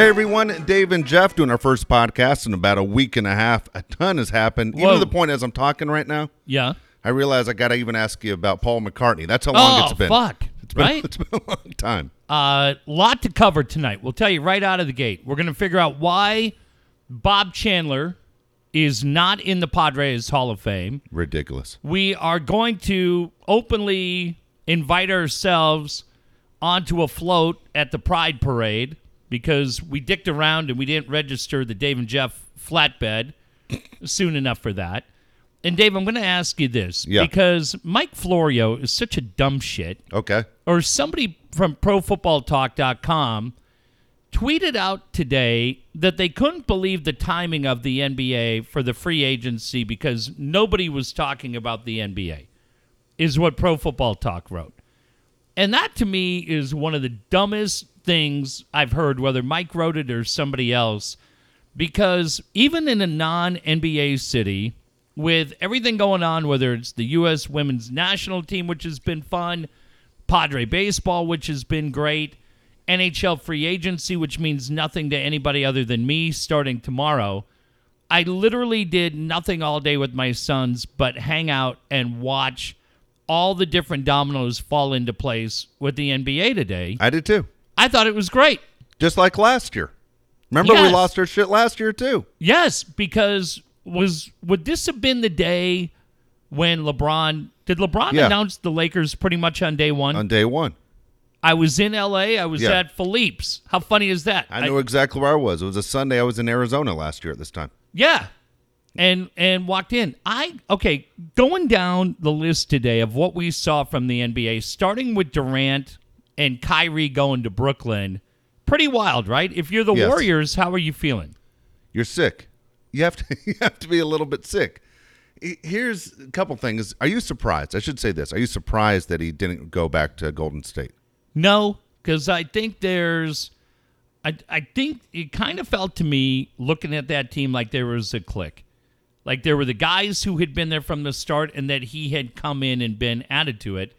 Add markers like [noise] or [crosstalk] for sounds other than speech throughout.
Hey everyone, Dave and Jeff doing our first podcast in about a week and a half. A ton has happened. Even Whoa. to the point as I'm talking right now, Yeah. I realize I got to even ask you about Paul McCartney. That's how long Oh, it's been. fuck. It's been, Right? [laughs] it's been a long time. Uh, lot to cover tonight. We'll tell you right out of the gate. We're going to figure out why Bob Chandler is not in the Padres Hall of Fame. Ridiculous. We are going to openly invite ourselves onto a float at the Pride Parade because we dicked around and we didn't register the Dave and Jeff flatbed soon enough for that. And Dave, I'm going to ask you this Yeah. because Mike Florio is such a dumb shit Okay. or somebody from profootballtalk.com tweeted out today that they couldn't believe the timing of the NBA for the free agency because nobody was talking about the NBA, is what Pro Football Talk wrote. And that to me is one of the dumbest things I've heard, whether Mike wrote it or somebody else, because even in a non NBA city, with everything going on, whether it's the U.S. women's national team, which has been fun, Padre baseball, which has been great, NHL free agency, which means nothing to anybody other than me starting tomorrow. I literally did nothing all day with my sons but hang out and watch all the different dominoes fall into place with the NBA today. I did too. I thought it was great. Just like last year. Remember we lost our shit last year too. Yes, because was would this have been the day when LeBron did LeBron Yeah. announce the Lakers pretty much on day one? On day one. I was in LA. I was Yeah. at Philippe's. How funny is that? I know exactly where I was. It was a Sunday. I was in Arizona last year at this time. Yeah. And and walked in. I okay, going down the list today of what we saw from the NBA, starting with Durant and Kyrie going to Brooklyn. Pretty wild, right? If you're the Yes. Warriors, how are you feeling? You're sick. You have to [laughs] you have to be a little bit sick. Here's a couple things. Are you surprised? I should say this. Are you surprised that he didn't go back to Golden State? No, because I think there's I I think it kind of felt to me looking at that team like there was a click. Like there were the guys who had been there from the start and that he had come in and been added to it.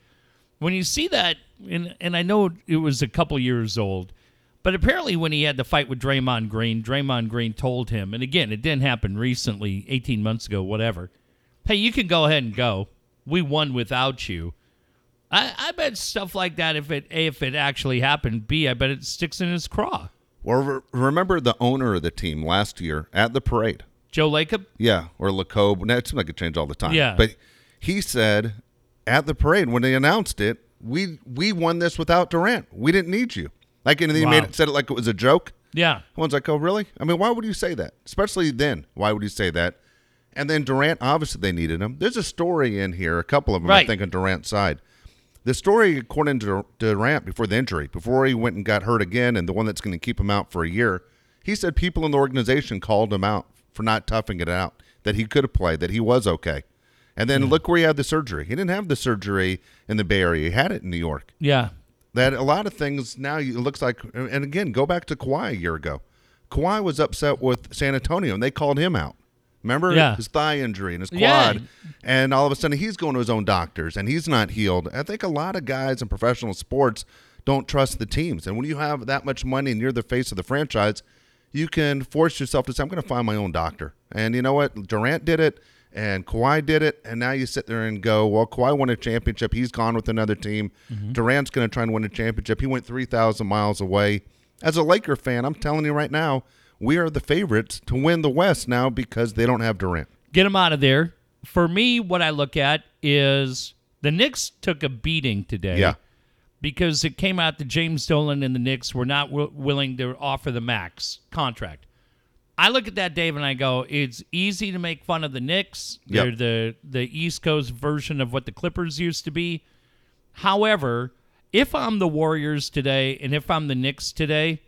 When you see that, and, and I know it was a couple years old, but apparently when he had the fight with Draymond Green, Draymond Green told him, and again, it didn't happen recently, 18 months ago, whatever. Hey, you can go ahead and go. We won without you. I, I bet stuff like that, if it A, if it actually happened, B, I bet it sticks in his craw. Or re- remember the owner of the team last year at the parade? Joe Lacob? Yeah, or Lacob. Now, it seems like it changed all the time. Yeah. But he said at the parade when they announced it, we we won this without Durant. We didn't need you. Like, and then he Wow. made it said it like it was a joke. Yeah. One's like, oh, really? I mean, why would you say that? Especially then. Why would you say that? And then Durant, obviously, they needed him. There's a story in here, a couple of them, I think, on Durant's side. The story, according to Durant, before the injury, before he went and got hurt again, and the one that's going to keep him out for a year, he said people in the organization called him out for not toughing it out, that he could have played, that he was okay. And then look where he had the surgery. He didn't have the surgery in the Bay Area. He had it in New York Yeah. that a lot of things now it looks like and again go back to Kawhi a year ago. Kawhi was upset with San Antonio and they called him out. Remember Yeah. his thigh injury and his Yeah. quad, and all of a sudden he's going to his own doctors and he's not healed. I think a lot of guys in professional sports don't trust the teams, and when you have that much money and you're the face of the franchise, you can force yourself to say, "I'm going to find my own doctor." And you know what? Durant did it, and Kawhi did it, and now you sit there and go, "Well, Kawhi won a championship. He's gone with another team. Mm-hmm. Durant's going to try and win a championship. He went three thousand miles away." As a Laker fan, I'm telling you right now, we are the favorites to win the West now because they don't have Durant. Get him out of there. For me, what I look at is the Knicks took a beating today. Yeah. Because it came out that James Dolan and the Knicks were not w- willing to offer the max contract. I look at that, Dave, and I go, it's easy to make fun of the Knicks. Yep. They're the, the East Coast version of what the Clippers used to be. However, if I'm the Warriors today and if I'm the Knicks today,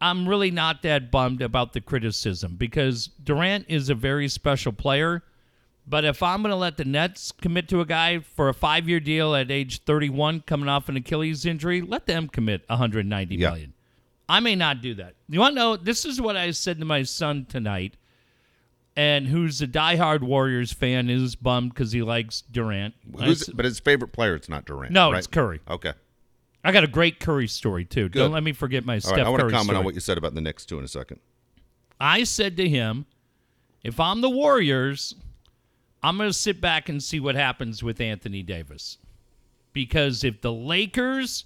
I'm really not that bummed about the criticism because Durant is a very special player. But if I'm going to let the Nets commit to a guy for a five year deal at age 31 coming off an Achilles injury, let them commit 190 Yeah. million. I may not do that. You want to know? This is what I said to my son tonight, and who's a diehard Warriors fan is bummed because he likes Durant. Who's, but his favorite player is not Durant. no, right? it's Curry. Okay. I got a great Curry story too. Good. Don't let me forget my All Steph right, I want to comment story. on what you said about the Knicks too in a second. I said to him, if I'm the Warriors, I'm going to sit back and see what happens with Anthony Davis. Because if the Lakers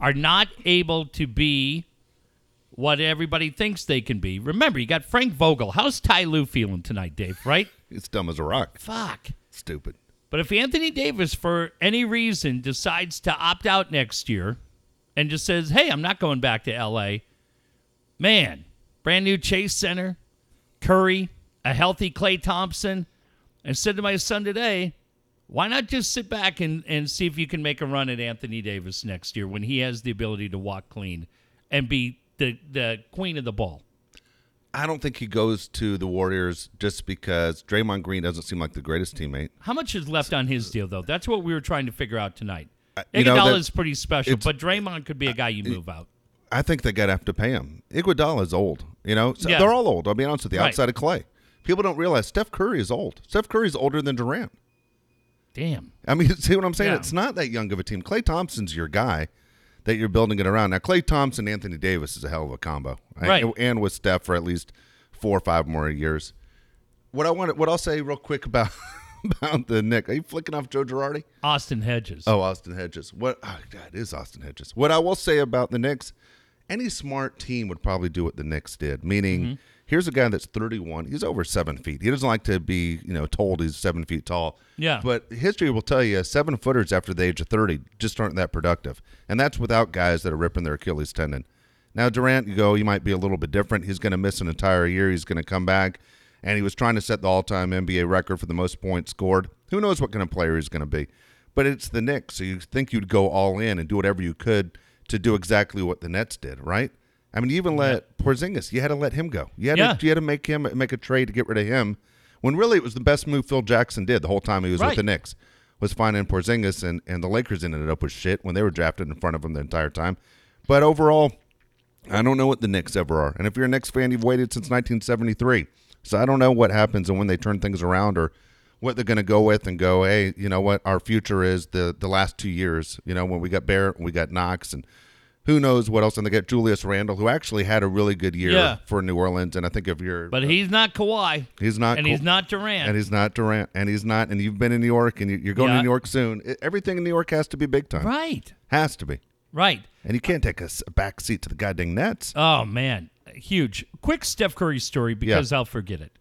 are not able to be what everybody thinks they can be, remember, you got Frank Vogel. How's Ty Lue feeling tonight, Dave, right? [laughs] It's dumb as a rock. Fuck. Stupid. But if Anthony Davis, for any reason, decides to opt out next year and just says, hey, I'm not going back to LA, man, brand new Chase Center, Curry, a healthy Klay Thompson. I said to my son today, why not just sit back and, and see if you can make a run at Anthony Davis next year when he has the ability to walk clean and be the, the queen of the ball? I don't think he goes to the Warriors just because Draymond Green doesn't seem like the greatest teammate. How much is left on his deal, though? That's what we were trying to figure out tonight. Uh, you know, Iguodala that- is pretty special, but Draymond could be a guy you move out. I think they got to have to pay him. Iguodala is old. You know, so Yeah. they're all old. I'll be honest with you. Right. Outside of Klay, people don't realize Steph Curry is old. Steph Curry is older than Durant. Damn. I mean, [laughs] see what I'm saying? Yeah. It's not that young of a team. Klay Thompson's your guy that you're building it around. Now, Klay Thompson, Anthony Davis is a hell of a combo, And- Right. And, with Steph for at least four or five more years. What I want, what I'll say real quick about [laughs] about the Nick. Are you flicking off Joe Girardi? Austin Hedges. Oh, Austin Hedges. What? Oh, God, it is Austin Hedges. What I will say about the Knicks, any smart team would probably do what the Knicks did. Meaning, Mm-hmm. Here's a guy that's 31. He's over seven feet. He doesn't like to be, you know, told he's seven feet tall. Yeah. But history will tell you, seven footers after the age of 30 just aren't that productive, and that's without guys that are ripping their Achilles tendon. Now Durant, you go, he might be a little bit different. He's going to miss an entire year. He's going to come back, and he was trying to set the all-time NBA record for the most points scored. Who knows what kind of player he's going to be? But it's the Knicks, so you think you'd go all in and do whatever you could to do exactly what the Nets did, right? I mean, you even let Porzingis. You had to let him go. You had Yeah. to you had to make him make a trade to get rid of him. When really it was the best move Phil Jackson did the whole time he was Right. with the Knicks was finding Porzingis, and, and the Lakers ended up with shit when they were drafted in front of him the entire time. But overall, I don't know what the Knicks ever are. And if you're a Knicks fan, you've waited since 1973. So I don't know what happens and when they turn things around or what they're going to go with and go, hey, you know what? Our future is the the last two years. You know, when we got Barrett and we got Knox and who knows what else. And they get Julius Randle, who actually had a really good year Yeah. for New Orleans. And I think if you're, But he's not Kawhi, he's not, and cool- he's not Durant. and he's not Durant, and he's not, and you've been in New York, and you- you're going Yeah. to New York soon. Everything in New York has to be big time. right. Has to be. Right. And you can't take a back seat to the goddamn Nets. Oh man, huge. Quick Steph Curry story because I'll forget it.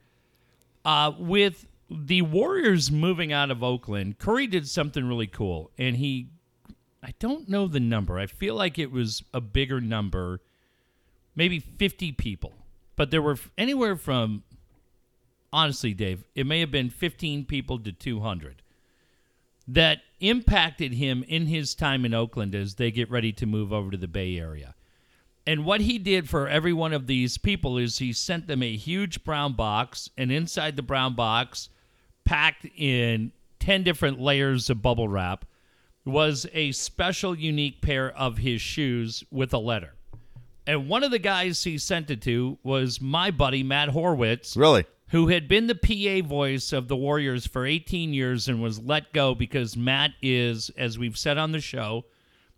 Uh, with the Warriors moving out of Oakland, Curry did something really cool, and he, I don't know the number. I feel like it was a bigger number, maybe fifty people, but there were anywhere from, honestly, Dave, it may have been fifteen people to two hundred that impacted him in his time in Oakland as they get ready to move over to the Bay Area. And what he did for every one of these people is he sent them a huge brown box, and inside the brown box, packed in 10 different layers of bubble wrap, was a special, unique pair of his shoes with a letter. And one of the guys he sent it to was my buddy, Matt Horwitz Really? who had been the PA voice of the Warriors for 18 years and was let go because Matt is, as we've said on the show,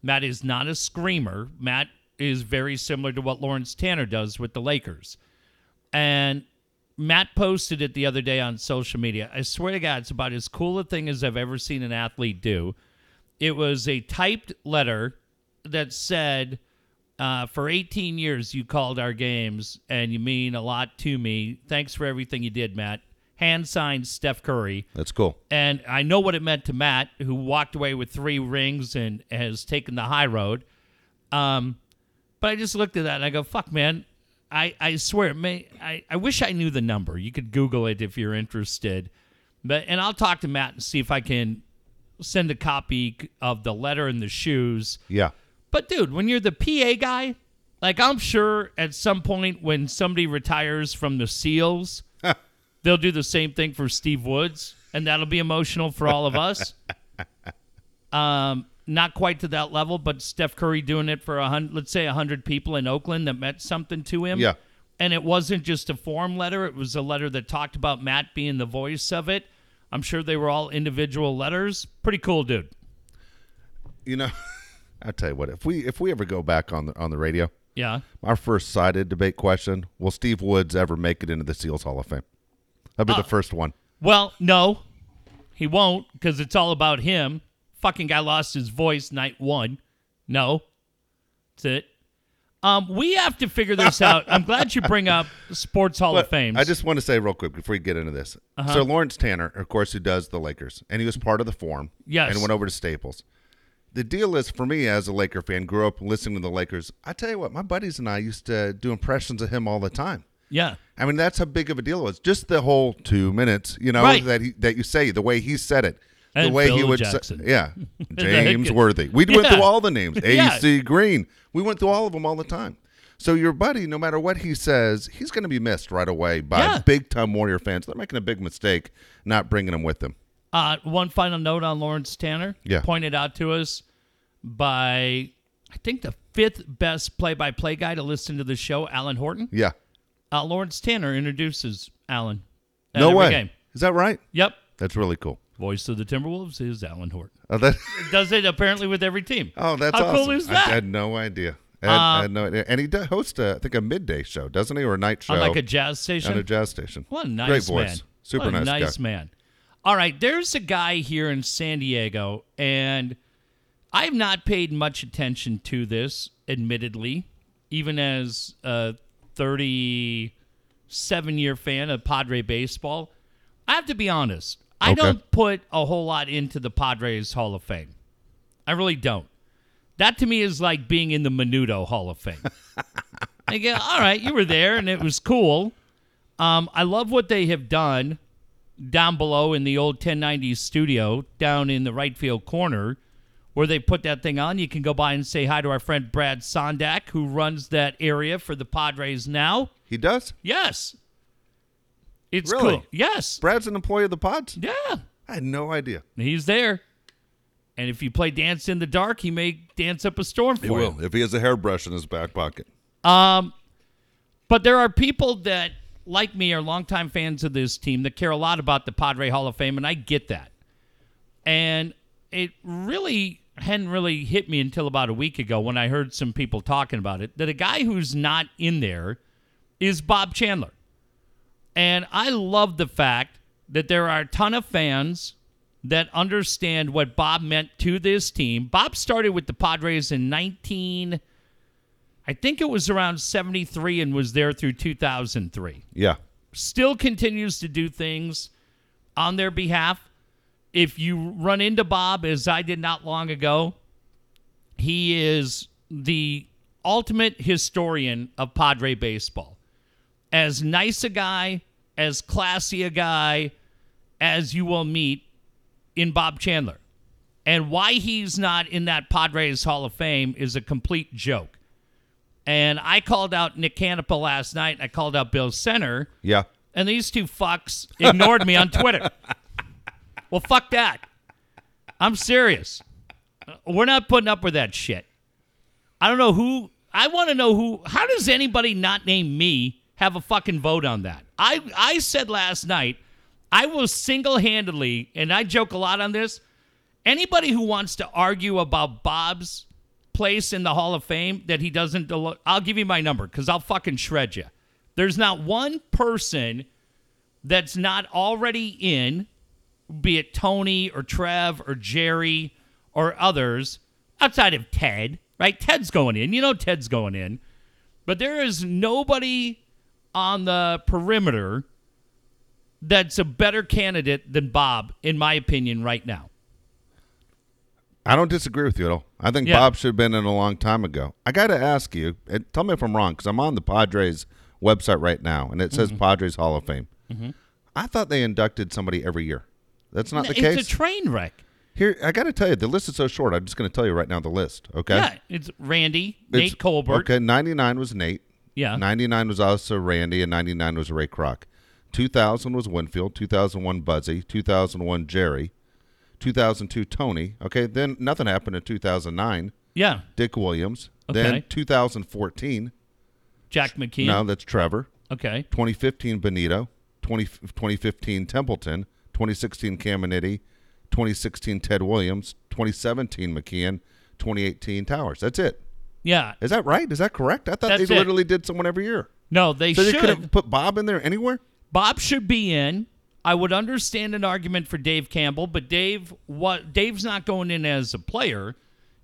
Matt is not a screamer. Matt is very similar to what Lawrence Tanter does with the Lakers. And Matt posted it the other day on social media. I swear to God, it's about as cool a thing as I've ever seen an athlete do. It was a typed letter that said, uh, for 18 years, you called our games, and you mean a lot to me. Thanks for everything you did, Matt. Hand signed Steph Curry. That's cool. And I know what it meant to Matt, who walked away with three rings and has taken the high road. Um, but I just looked at that and I go, fuck, man. I, I swear, may, I, I wish I knew the number. You could Google it if you're interested. But And I'll talk to Matt and see if I can send a copy of the letter and the shoes. Yeah. But dude, when you're the PA guy, like I'm sure at some point when somebody retires from the SEALs, [laughs] they'll do the same thing for Steve Woods, and that'll be emotional for all of us. [laughs] um, not quite to that level, but Steph Curry doing it for a hundred, let's say a hundred people in Oakland that meant something to him. Yeah. And it wasn't just a form letter; it was a letter that talked about Matt being the voice of it. I'm sure they were all individual letters. Pretty cool, dude. You know, [laughs] I tell you what, if we if we ever go back on the on the radio, Yeah. our first sided debate question: Will Steve Woods ever make it into the Seals Hall of Fame? That'll be Uh, the first one. Well, no, he won't because it's all about him. Fucking guy lost his voice night one. No, that's it. Um, we have to figure this out. I'm glad you bring up Sports Hall of Fame. I just want to say real quick before we get into this. Uh-huh. So Lawrence Tanter, of course, who does the Lakers, and he was part of the forum. Yes. And went over to Staples. The deal is for me as a Laker fan, grew up listening to the Lakers. I tell you what, my buddies and I used to do impressions of him all the time. yeah, I mean, that's how big of a deal it was. Just the whole two minutes, you know, Right. that he, that you say, the way he said it, the And way he would Jackson. say, yeah, [laughs] James Worthy. We went through all the names. Yeah. AC Green. We went through all of them all the time. So your buddy, no matter what he says, he's going to be missed right away by Yeah. big time Warrior fans. They're making a big mistake not bringing him with them. Uh, one final note on Lawrence Tanter. Yeah. Pointed out to us by, I think, the fifth best play by play guy to listen to the show, Alan Horton. Yeah. Uh, Lawrence Tanter introduces Alan. No every way. Game. Is that right? Yep. That's really cool. Voice of the Timberwolves is Alan Horton. Oh, that, Does it apparently with every team. oh that's How awesome. cool is I that? had no idea. I had, I Uh, had no idea. And he does host, a, I think, a midday show, doesn't he? Or a night show On like a jazz station. on a jazz station. What a nice Great voice. man. Super What a nice, nice guy. man. All right, there's a guy here in San Diego, and I have not paid much attention to this, admittedly, even as a 37 year fan of Padre baseball. I have to be honest. I Okay. don't put a whole lot into the Padres Hall of Fame. I really don't. That to me is like being in the Menudo Hall of Fame. [laughs] I go, all right, you were there and it was cool. Um, I love what they have done down below in the old 1090s studio, down in the right field corner, where they put that thing on. You can go by and say hi to our friend Brad Sondak, who runs that area for the Padres now. He does? Yes. It's Really? cool. Yes. Brad's an employee of the pods? Yeah. I had no idea. He's there. And if you play Dance in the Dark, he may dance up a storm for you. He will, if he has a hairbrush in his back pocket. Um, but there are people that, like me, are longtime fans of this team that care a lot about the Padre Hall of Fame, and I get that. And it really hadn't really hit me until about a week ago when I heard some people talking about it that a guy who's not in there is Bob Chandler. And I love the fact that there are a ton of fans that understand what Bob meant to this team. Bob started with the Padres in 19 I think it was around 73 and was there through 2003. Yeah. Still continues to do things on their behalf. If you run into Bob, as I did not long ago, he is the ultimate historian of Padre baseball. As nice a guy, as classy a guy as you will meet in Bob Chandler. And why he's not in that Padres Hall of Fame is a complete joke. And I called out Nick Canepa last night. And I called out Bill Center. Yeah. And these two fucks ignored me on Twitter. [laughs] Well, fuck that. I'm serious. We're not putting up with that shit. I don't know who. I want to know who. How does anybody not name me have a fucking vote on that? I I said last night I will single handedly, and I joke a lot on this. Anybody who wants to argue about Bob's place in the Hall of Fame that he doesn't, I'll give you my number because I'll fucking shred you. There's not one person that's not already in, be it Tony or Trev or Jerry or others, outside of Ted, right? Ted's going in. You know Ted's going in. But there is nobody on the perimeter that's a better candidate than Bob, in my opinion, right now. I don't disagree with you at all. I think Yeah. Bob should have been in a long time ago. I got to ask you, and tell me if I'm wrong, because I'm on the Padres website right now, and it says Mm-hmm. Padres Hall of Fame. I thought they inducted somebody every year. That's not the it's case. a train wreck. Here, I got to tell you, the list is so short. I'm just going to tell you right now the list. Okay. Yeah, it's Randy, It's- Nate Colbert. Okay, 99 was Nate. Yeah. 99 was also Randy, and 99 was Ray Kroc. 2000 was Winfield. 2001 Buzzie. 2001 Jerry. 2002 Tony. Okay, then nothing happened in 2009. Yeah, Dick Williams. Then 2014. Jack McKeon. No, that's Trevor. Okay. 2015 Benito. 20, 2015 Templeton. 2016 Caminiti. 2016 Ted Williams. 2017 McKeon. 2018 Towers. That's it. Yeah. Is that right? Is that correct? I thought That's they it. literally did someone every year. No, they So they could have put Bob in there anywhere. Bob should be in. I would understand an argument for Dave Campbell, but Dave what Dave's not going in as a player.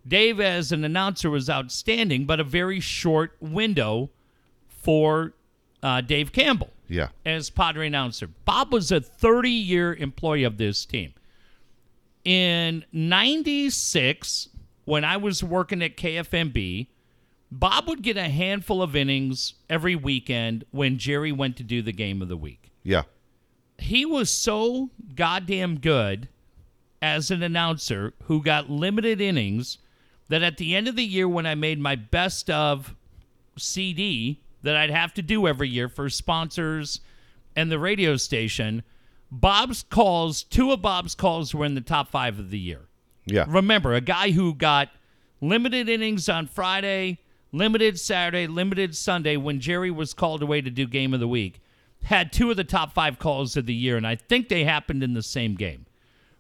Dave as an announcer was outstanding, but a very short window for uh, Dave Campbell Yeah. as Padre announcer. Bob was a 30 year employee of this team. In 96, when I was working at KFMB, Bob would get a handful of innings every weekend when Jerry went to do the game of the week. Yeah. He was so goddamn good as an announcer who got limited innings that at the end of the year, when I made my best of CD that I'd have to do every year for sponsors and the radio station, Bob's calls, two of Bob's calls were in the top five of the year. Yeah. Remember, a guy who got limited innings on Friday, limited Saturday, limited Sunday when Jerry was called away to do game of the week, had two of the top five calls of the year, and I think they happened in the same game.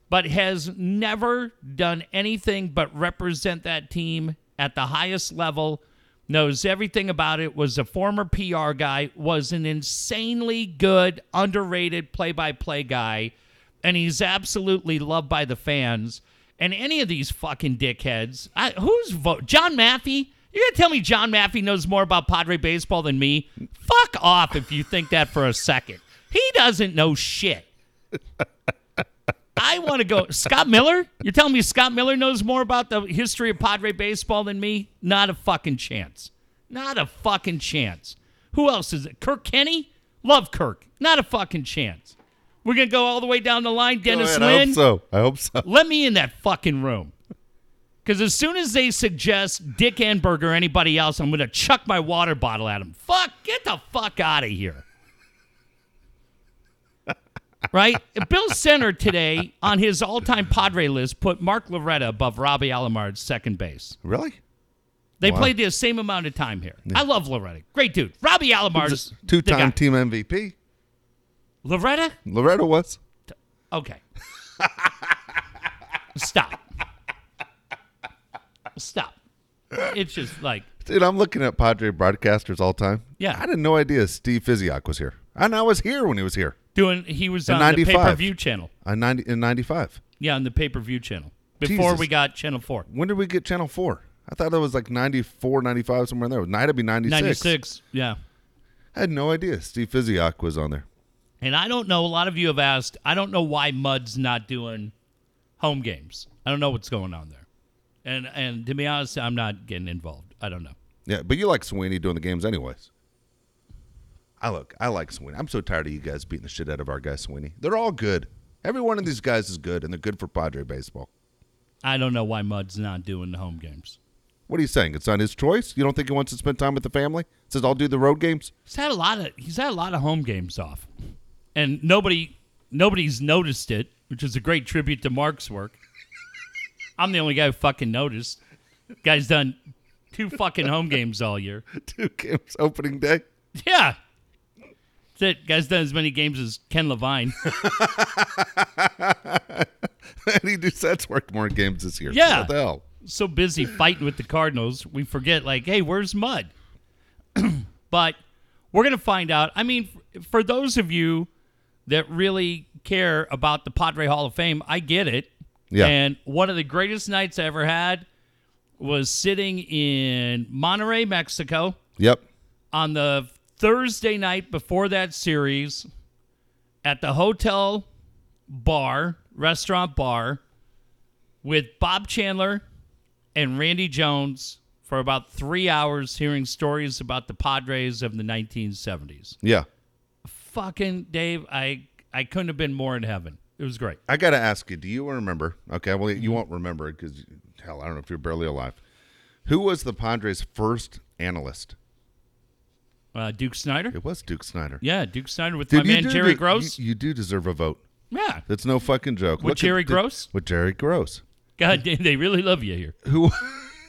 But has never done anything but represent that team at the highest level, knows everything about it, was a former PR guy, was an insanely good, underrated play by play guy, and he's absolutely loved by the fans. And any of these fucking dickheads, I, who's vote? John Maffei? You're gonna tell me John Maffei knows more about Padre baseball than me? Fuck off if you think that for a second. He doesn't know shit. I want to go. Scott Miller? You're telling me Scott Miller knows more about the history of Padre baseball than me? Not a fucking chance. Not a fucking chance. Who else is it? Kirk Kenney? Love Kirk. Not a fucking chance. We're gonna go all the way down the line. Dennis ahead. I hope so. I hope so. Let me in that fucking room. Because as soon as they suggest Dick Enberg or anybody else, I'm going to chuck my water bottle at him. Fuck, get the fuck out of here. [laughs] right? Bill Center today on his all time Padre list put Mark Loretta above Robbie Alomar at second base. Really? They Wow. played the same amount of time here. I love Loretta. Great dude. Robbie Alomar's the Two-time team MVP. Loretta? Loretta was. Okay. [laughs] Stop. Stop. It's just like Dude, I'm looking at Padre broadcasters all time. Yeah. I had no idea Steve Physioc was here. And I was here when he was here. doing. He was In on the 95. pay per view channel. On 90, in 95. Yeah, on the pay per view channel before Jesus. we got Channel Four. When did we get Channel 4? I thought it was like 94, 95, somewhere in there. Night would be 96. Ninety six. Yeah. I had no idea Steve Physioc was on there. And I don't know. A lot of you have asked. I don't know why Mud's not doing home games. I don't know what's going on there. And and to be honest, I'm not getting involved. I don't know. Yeah, but you like Sweeney doing the games anyways. I look, I like Sweeney. I'm so tired of you guys beating the shit out of our guy Sweeney. They're all good. Every one of these guys is good, and they're good for Padre baseball. I don't know why Mud's not doing the home games. What are you saying? It's not his choice. You don't think he wants to spend time with the family? Says I'll do the road games. He's had a lot of he's had a lot of home games off, and nobody nobody's noticed it, which is a great tribute to Mark's work. I'm the only guy who fucking noticed. Guy's done two fucking home games all year. [laughs] Two games opening day. Yeah. That's it. Guy's done as many games as Ken Levine. [laughs] Eddie Doucette's worked more games this year. Yeah. What the hell? so busy fighting with the Cardinals, we forget, like, hey, where's Mud? [clears throat] but we're going to find out. I mean, for those of you that really care about the Padre Hall of Fame, I get it. Yeah. And one of the greatest nights I ever had was sitting in Monterrey, Mexico Yep. on the Thursday night before that series at the hotel bar, restaurant bar, with Bob Chandler and Randy Jones for about three hours hearing stories about the Padres of the 1970s. Yeah. Fucking Dave, I I couldn't have been more in heaven. It was great. I got to ask you, do you remember? Okay, well, you won't remember it because, hell, I don't know if you're barely alive. Who was the Padres' first analyst? Uh, Duke Snider? It was Duke Snider. Yeah, Duke Snider with Dude, my man Jerry de- Gross. You, you do deserve a vote. yeah. That's no fucking joke. With Look Jerry the- Gross? With Jerry Gross. God damn, they really love you here. Who,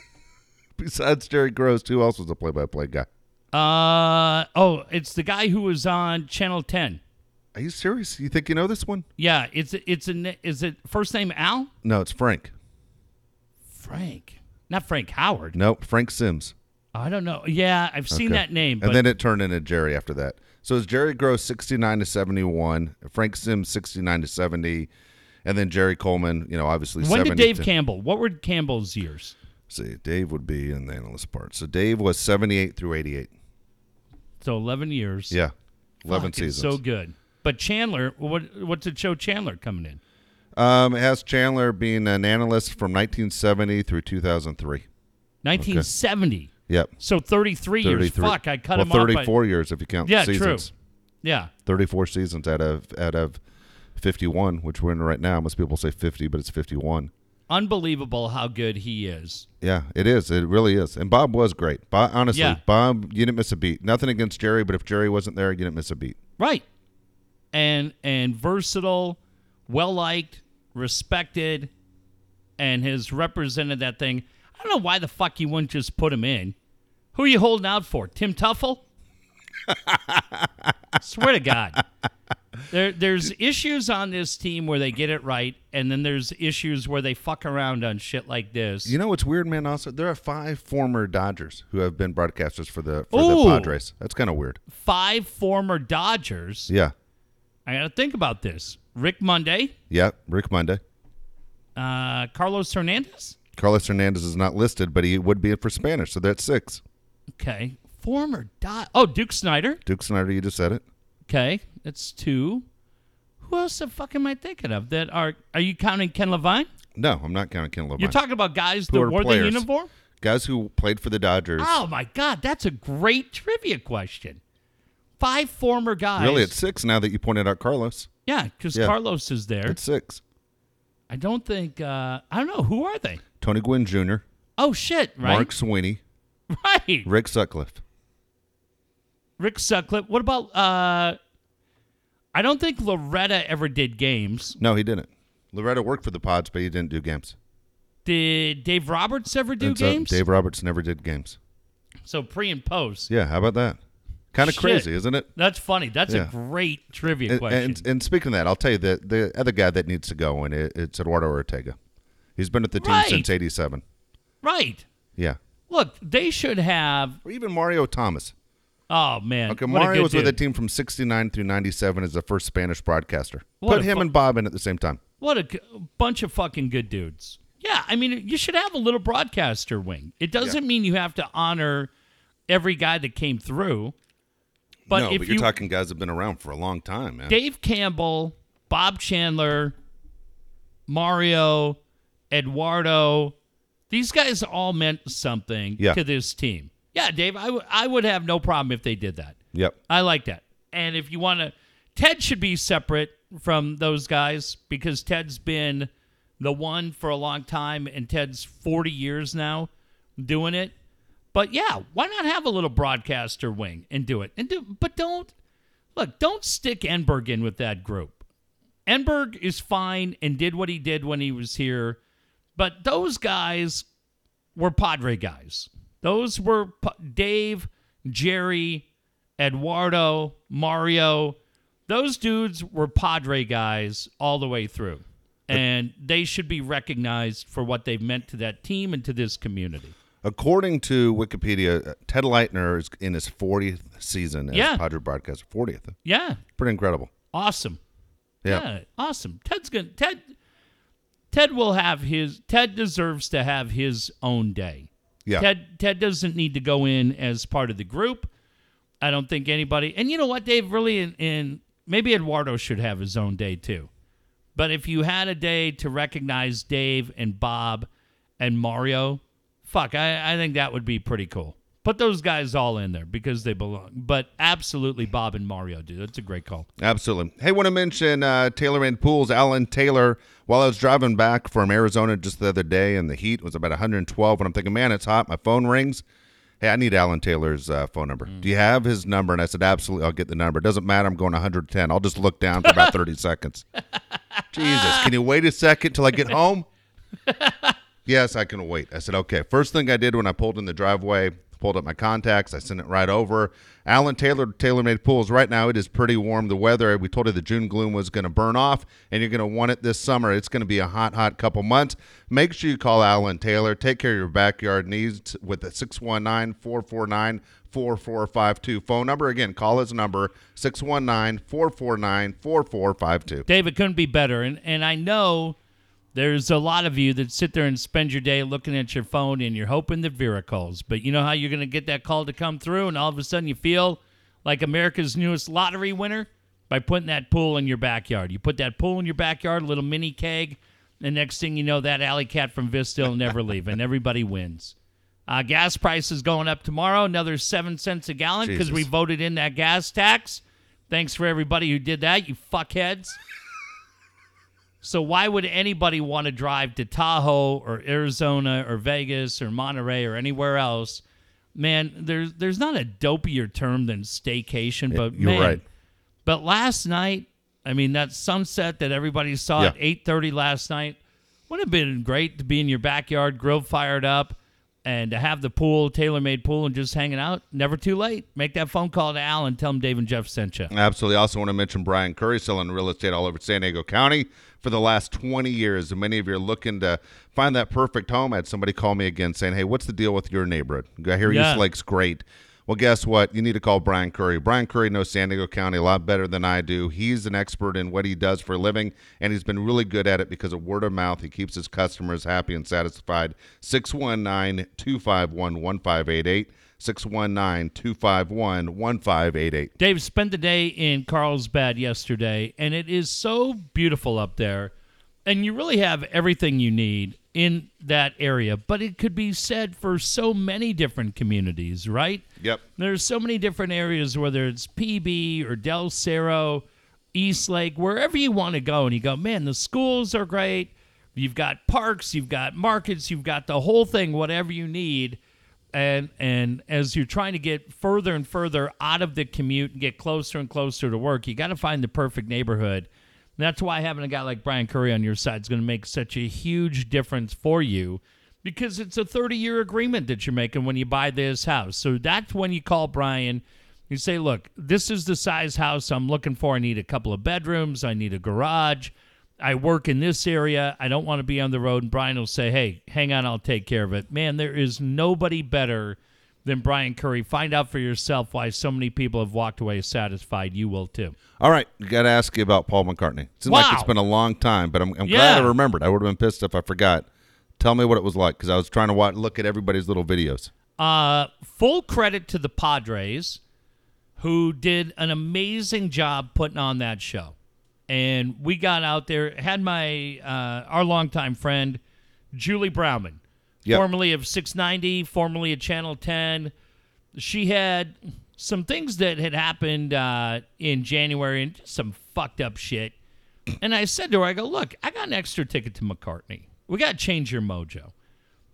[laughs] besides Jerry Gross, who else was a play-by-play guy? Uh oh, it's the guy who was on Channel 10. Are you serious? You think you know this one? Yeah, it's it's a is it first name Al? No, it's Frank. Frank. Not Frank Howard. Nope, Frank Sims. I don't know. Yeah, I've seen Okay. that name. But and then it turned into Jerry after that. So it's Jerry Gross 69 to 71, Frank Sims 69 to 70, and then Jerry Coleman, you know, obviously when 70 did Dave to- Campbell? What were Campbell's years? see, Dave would be in the analyst part. So Dave was 78 through 88. So 11 years. Yeah. 11 Fuck, seasons. So good. But Chandler, what what's it show Chandler coming in? Um, it has Chandler being an analyst from 1970 through 2003. 1970. Yep. So 33, years. Fuck, I cut well, him off. by- 34 years if you count Yeah, seasons. true. Yeah. 34 seasons out of out of 51, which we're in right now. Most people say 50, but it's 51. Unbelievable how good he is. Yeah, it is. It really is. And Bob was great. Bob, honestly, Yeah. Bob, you didn't miss a beat. Nothing against Jerry, but if Jerry wasn't there, you didn't miss a beat. Right. And and versatile, well liked, respected, and has represented that thing. I don't know why the fuck you wouldn't just put him in. Who are you holding out for? Tim Tuffle? [laughs] Swear to God. There, there's issues on this team where they get it right, and then there's issues where they fuck around on shit like this. You know what's weird, man? Also, there are five former Dodgers who have been broadcasters for the for Ooh. the Padres. That's kind of weird. Five former Dodgers. Yeah, I got to think about this. Rick Monday, yeah. Rick Monday, uh, Carlos Hernandez. Carlos Hernandez is not listed, but he would be for Spanish, so that's six. Okay. Former Dod. Oh, Duke Snider. Duke Snider, you just said it. Okay, that's two. Who else the fuck am I thinking of that are? Are you counting Ken Levine? No, I'm not counting Ken Levine. You're talking about guys Who that wore the uniform. Guys who played for the Dodgers. Oh my God, that's a great trivia question. Five former guys. Really, it's six now that you pointed out Carlos. yeah, because Yeah. Carlos is there. It's six. I don't think. Uh, I don't know who are they. Tony Gwynn Jr., Oh shit! Right, Mark Sweeney, [laughs] right. Rick Sutcliffe. Rick Sutcliffe. What about? uh I don't think Loretta ever did games. No, he didn't. Loretta worked for the Pods, but he didn't do games. Did Dave Roberts ever do games? Dave Roberts never did games. so pre and post. Yeah, how about that? Kind of Shit. crazy, isn't it? That's funny. That's Yeah. a great trivia And, question. and, and speaking of that, I'll tell you that the other guy that needs to go, and it, it's Eduardo Ortega. He's been at the team Right. since '87. right. Yeah, Look, they should have. or even Mario Thomas. Oh man. Okay, what a Mario good was with the dude. team from '69 through '97 as the first Spanish broadcaster. What Put a him fu- and Bob in at the same time. What a g- bunch of fucking good dudes. Yeah, I mean, you should have a little broadcaster wing. It doesn't mean you have to honor every guy that came through. But no, if but you you're talking guys have been around for a long time, man. Dave Campbell, Bob Chandler, Mario, Eduardo, these guys all meant something Yeah. to this team. Yeah, Dave, I, w- I would have no problem if they did that. Yep. I like that. And if you want to, Ted should be separate from those guys because Ted's been the one for a long time and Ted's 40 years now doing it. But yeah, why not have a little broadcaster wing and do it? And do but don't look, don't stick Enberg in with that group. Enberg is fine and did what he did when he was here, but those guys were Padre guys. Those were Pa- Dave, Jerry, Eduardo, Mario. Those dudes were Padre guys all the way through. And they should be recognized for what they've meant to that team and to this community. According to Wikipedia, Ted Leitner is in his 40th season as Yeah. Padre broadcaster. 40th. Yeah. Pretty incredible. Awesome. Yeah. Yeah, awesome. Ted's gonna Ted. Ted will have his. Ted deserves to have his own day. Yeah. Ted. Ted doesn't need to go in as part of the group. I don't think anybody. And you know what, Dave? Really, in, in maybe Eduardo should have his own day too. But if you had a day to recognize Dave and Bob and Mario, fuck, I, I think that would be pretty cool. Put those guys all in there because they belong. But absolutely, Bob and Mario, dude. That's a great call. Absolutely. Hey, want to mention uh, Taylor Made Pools, Alan Taylor. While I was driving back from Arizona just the other day, and the heat was about 112, and I'm thinking, man, it's hot. My phone rings. Hey, I need Alan Taylor's uh, phone number. Do you have his number? And I said, absolutely. I'll get the number. It doesn't matter. I'm going 110. I'll just look down for about 30 [laughs] seconds. Jesus, can you wait a second till I get home? [laughs] yes, I can wait. I said, okay. First thing I did when I pulled in the driveway, pulled up my contacts. I sent it right over. Alan Taylor, TaylorMade Pools. Right now, it is pretty warm. The weather, we told you the June gloom was going to burn off, and you're going to want it this summer. It's going to be a hot, hot couple months. Make sure you call Alan Taylor. Take care of your backyard needs with the 619 449 4452 phone number. Again, call his number 619 449 4452. David couldn't be better. And and I know there's a lot of you that sit there and spend your day looking at your phone and you're hoping that Vera calls. But you know how you're going to get that call to come through and all of a sudden you feel like America's newest lottery winner by putting that pool in your backyard. You put that pool in your backyard, a little mini keg, and next thing you know, that alley cat from Vista will never [laughs] leave, and everybody wins. Uh, gas prices going up tomorrow, another seven cents a gallon because we voted in that gas tax. Thanks for everybody who did that, you fuckheads. So why would anybody want to drive to Tahoe or Arizona or Vegas or Monterey or anywhere else? Man, there's there's not a dopier term than staycation, but you're man, right. But last night, I mean that sunset that everybody saw at 8:30 last night would have been great to be in your backyard, grill fired up, and to have the pool, tailor-made pool, and just hanging out. Never too late. Make that phone call to Al and tell him Dave and Jeff sent you. Absolutely. Also want to mention Brian Curry selling real estate all over San Diego County for the last 20 years. And many of you are looking to find that perfect home. I had somebody call me again saying, hey, what's the deal with your neighborhood? I hear Yeah. East Lake's great. Well, guess what? You need to call Brian Curry. Brian Curry knows San Diego County a lot better than I do. He's an expert in what he does for a living, and he's been really good at it because of word of mouth. He keeps his customers happy and satisfied. 619 251 1588. 619 251 1588. Dave spent the day in Carlsbad yesterday, and it is so beautiful up there. And you really have everything you need in that area. But it could be said for so many different communities, right? Yep. There's so many different areas, whether it's PB or Del Cerro, East Lake, wherever you want to go. And you go, man, the schools are great. You've got parks, you've got markets, you've got the whole thing, whatever you need. And and as you're trying to get further and further out of the commute and get closer and closer to work, you got to find the perfect neighborhood. And that's why having a guy like Brian Curry on your side is going to make such a huge difference for you because it's a 30 year agreement that you're making when you buy this house. So that's when you call Brian. You say, look, this is the size house I'm looking for. I need a couple of bedrooms. I need a garage. I work in this area. I don't want to be on the road. And Brian will say, hey, hang on, I'll take care of it. Man, there is nobody better than Brian Curry. Find out for yourself why so many people have walked away satisfied. You will too. All right, got to ask you about Paul McCartney. Seems like it's been a long time, but I'm, I'm glad I remembered. I would have been pissed if I forgot. Tell me what it was like because I was trying to watch, look at everybody's little videos. Uh, full credit to the Padres, who did an amazing job putting on that show. And we got out there, had my uh, our longtime friend Julie Browman, Yep. formerly of 690, formerly of Channel 10. She had some things that had happened uh, in January and just some fucked up shit. And I said to her, I go, look, I got an extra ticket to McCartney. We got to change your mojo.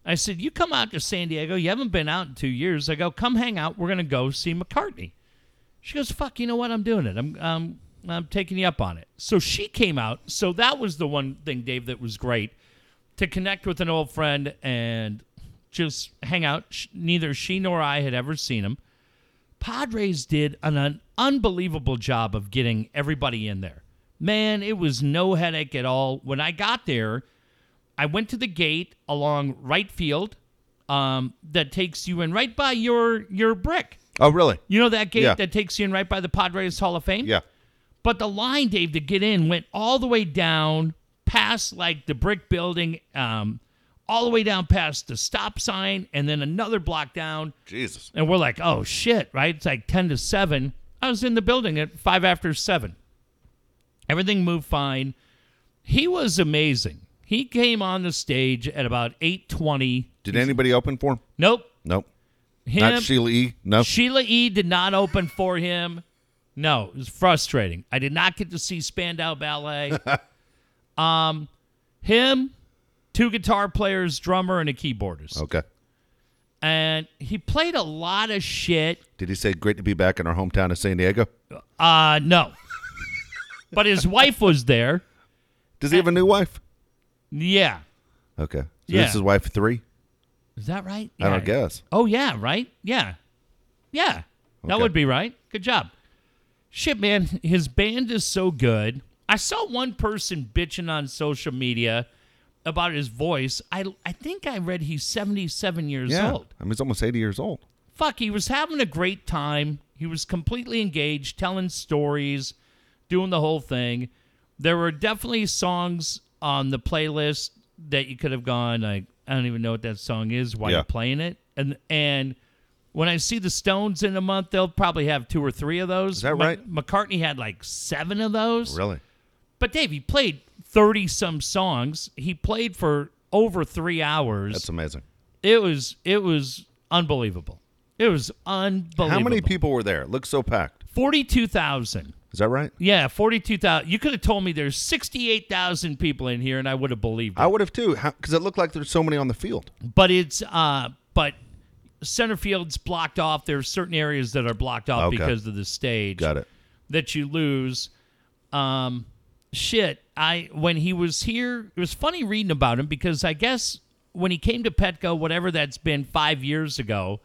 I said, You come out to San Diego. You haven't been out in two years. I go, Come hang out. We're going to go see McCartney. She goes, Fuck, you know what? I'm doing it. I'm, um, I'm taking you up on it. So she came out. So that was the one thing, Dave, that was great to connect with an old friend and just hang out. Neither she nor I had ever seen him. Padres did an, an unbelievable job of getting everybody in there. Man, it was no headache at all. When I got there, I went to the gate along right field um, that takes you in right by your your brick. Oh, really? You know that gate Yeah. that takes you in right by the Padres Hall of Fame? Yeah. But the line, Dave, to get in went all the way down past like the brick building, um, all the way down past the stop sign, and then another block down. Jesus. And we're like, oh shit, right? It's like 10 to 7. I was in the building at 5 after 7. Everything moved fine. He was amazing. He came on the stage at about 8:20. Did anybody open for him? Nope. Nope. Him, Not Sheila E. No. Sheila E. did not open for him. No, it was frustrating. I did not get to see Spandau Ballet. [laughs] um, him, two guitar players, drummer, and a keyboardist. Okay. And he played a lot of shit. Did he say great to be back in our hometown of San Diego? Uh, no. [laughs] but his wife was there. Does he have a new wife? Yeah. Okay. So Yeah. this is wife three. Is that right? I don't guess. Oh yeah, right? Yeah. Yeah. That would be right. Good job. Shit, man, his band is so good. I saw one person bitching on social media about his voice. I I think I read he's 77 years Yeah. old. I mean, he's almost 80 years old. Fuck, he was having a great time. He was completely engaged, telling stories, doing the whole thing. There were definitely songs on the playlist that you could have gone like I don't even know what that song is. Why Yeah. you playing it? And and when I see the Stones in a month, they'll probably have two or three of those. Is that Ma- right? McCartney had like seven of those. Really? But Dave, he played thirty some songs. He played for over three hours. That's amazing. it was it was unbelievable. It was unbelievable. How many people were there? It looks so packed. Forty-two thousand. Is that right? Yeah, forty-two thousand. You could have told me there's sixty-eight thousand people in here, and I would have believed it. I would have too, because it looked like there's so many on the field. but it's uh, but center field's blocked off. There's certain areas that are blocked off Okay. because of the stage. Got it. that you lose. Um, shit. I when he was here, it was funny reading about him because I guess when he came to Petco, whatever that's been five years ago,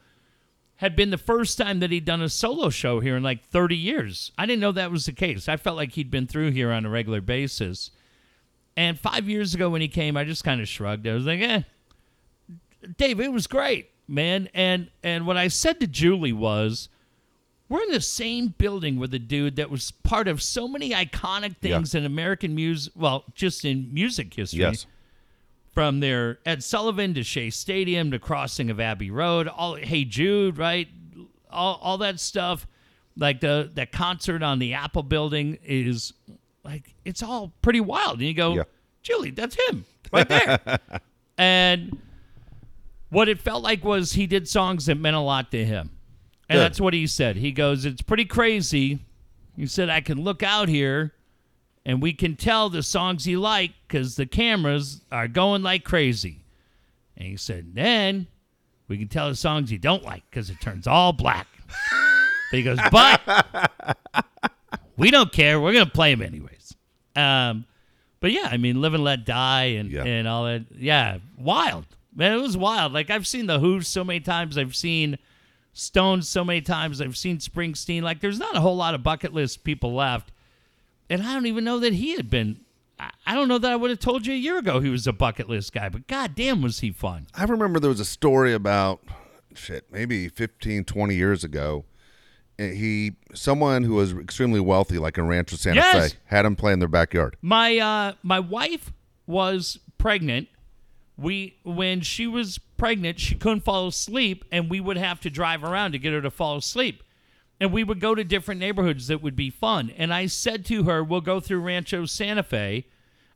had been the first time that he'd done a solo show here in like 30 years. I didn't know that was the case. I felt like he'd been through here on a regular basis. And five years ago when he came, I just kind of shrugged. I was like, eh, Dave, it was great, man. And and what I said to Julie was, we're in the same building with a dude that was part of so many iconic Yeah. things in American music. Well, just in music history. Yes. From their Ed Sullivan to Shea Stadium to Crossing of Abbey Road, all Hey Jude, right? All all that stuff. Like the that concert on the Apple building is like it's all pretty wild. And you go, Yeah. Julie, that's him right there. [laughs] and what it felt like was he did songs that meant a lot to him. And Good. that's what he said. He goes, It's pretty crazy. He said, I can look out here and we can tell the songs you like because the cameras are going like crazy. And he said, Then we can tell the songs you don't like because it turns all black. but [laughs] he goes, But [laughs] we don't care. We're going to play them anyways. Um, but yeah, I mean, Live and Let Die and, Yeah. and all that. Yeah, wild. Man, it was wild. Like, I've seen The Who so many times. I've seen Stones so many times. I've seen Springsteen. Like, there's not a whole lot of bucket list people left. And I don't even know that he had been. I- don't know that I would have told you a year ago he was a bucket list guy, but goddamn was he fun. I remember there was a story about shit, maybe 15, 20 years ago. He, someone who was extremely wealthy, like a rancher in Rancho Santa Yes. Fe, had him play in their backyard. My uh, my wife was pregnant. We when she was pregnant, she couldn't fall asleep, and we would have to drive around to get her to fall asleep. And we would go to different neighborhoods that would be fun. And I said to her, "We'll go through Rancho Santa Fe,"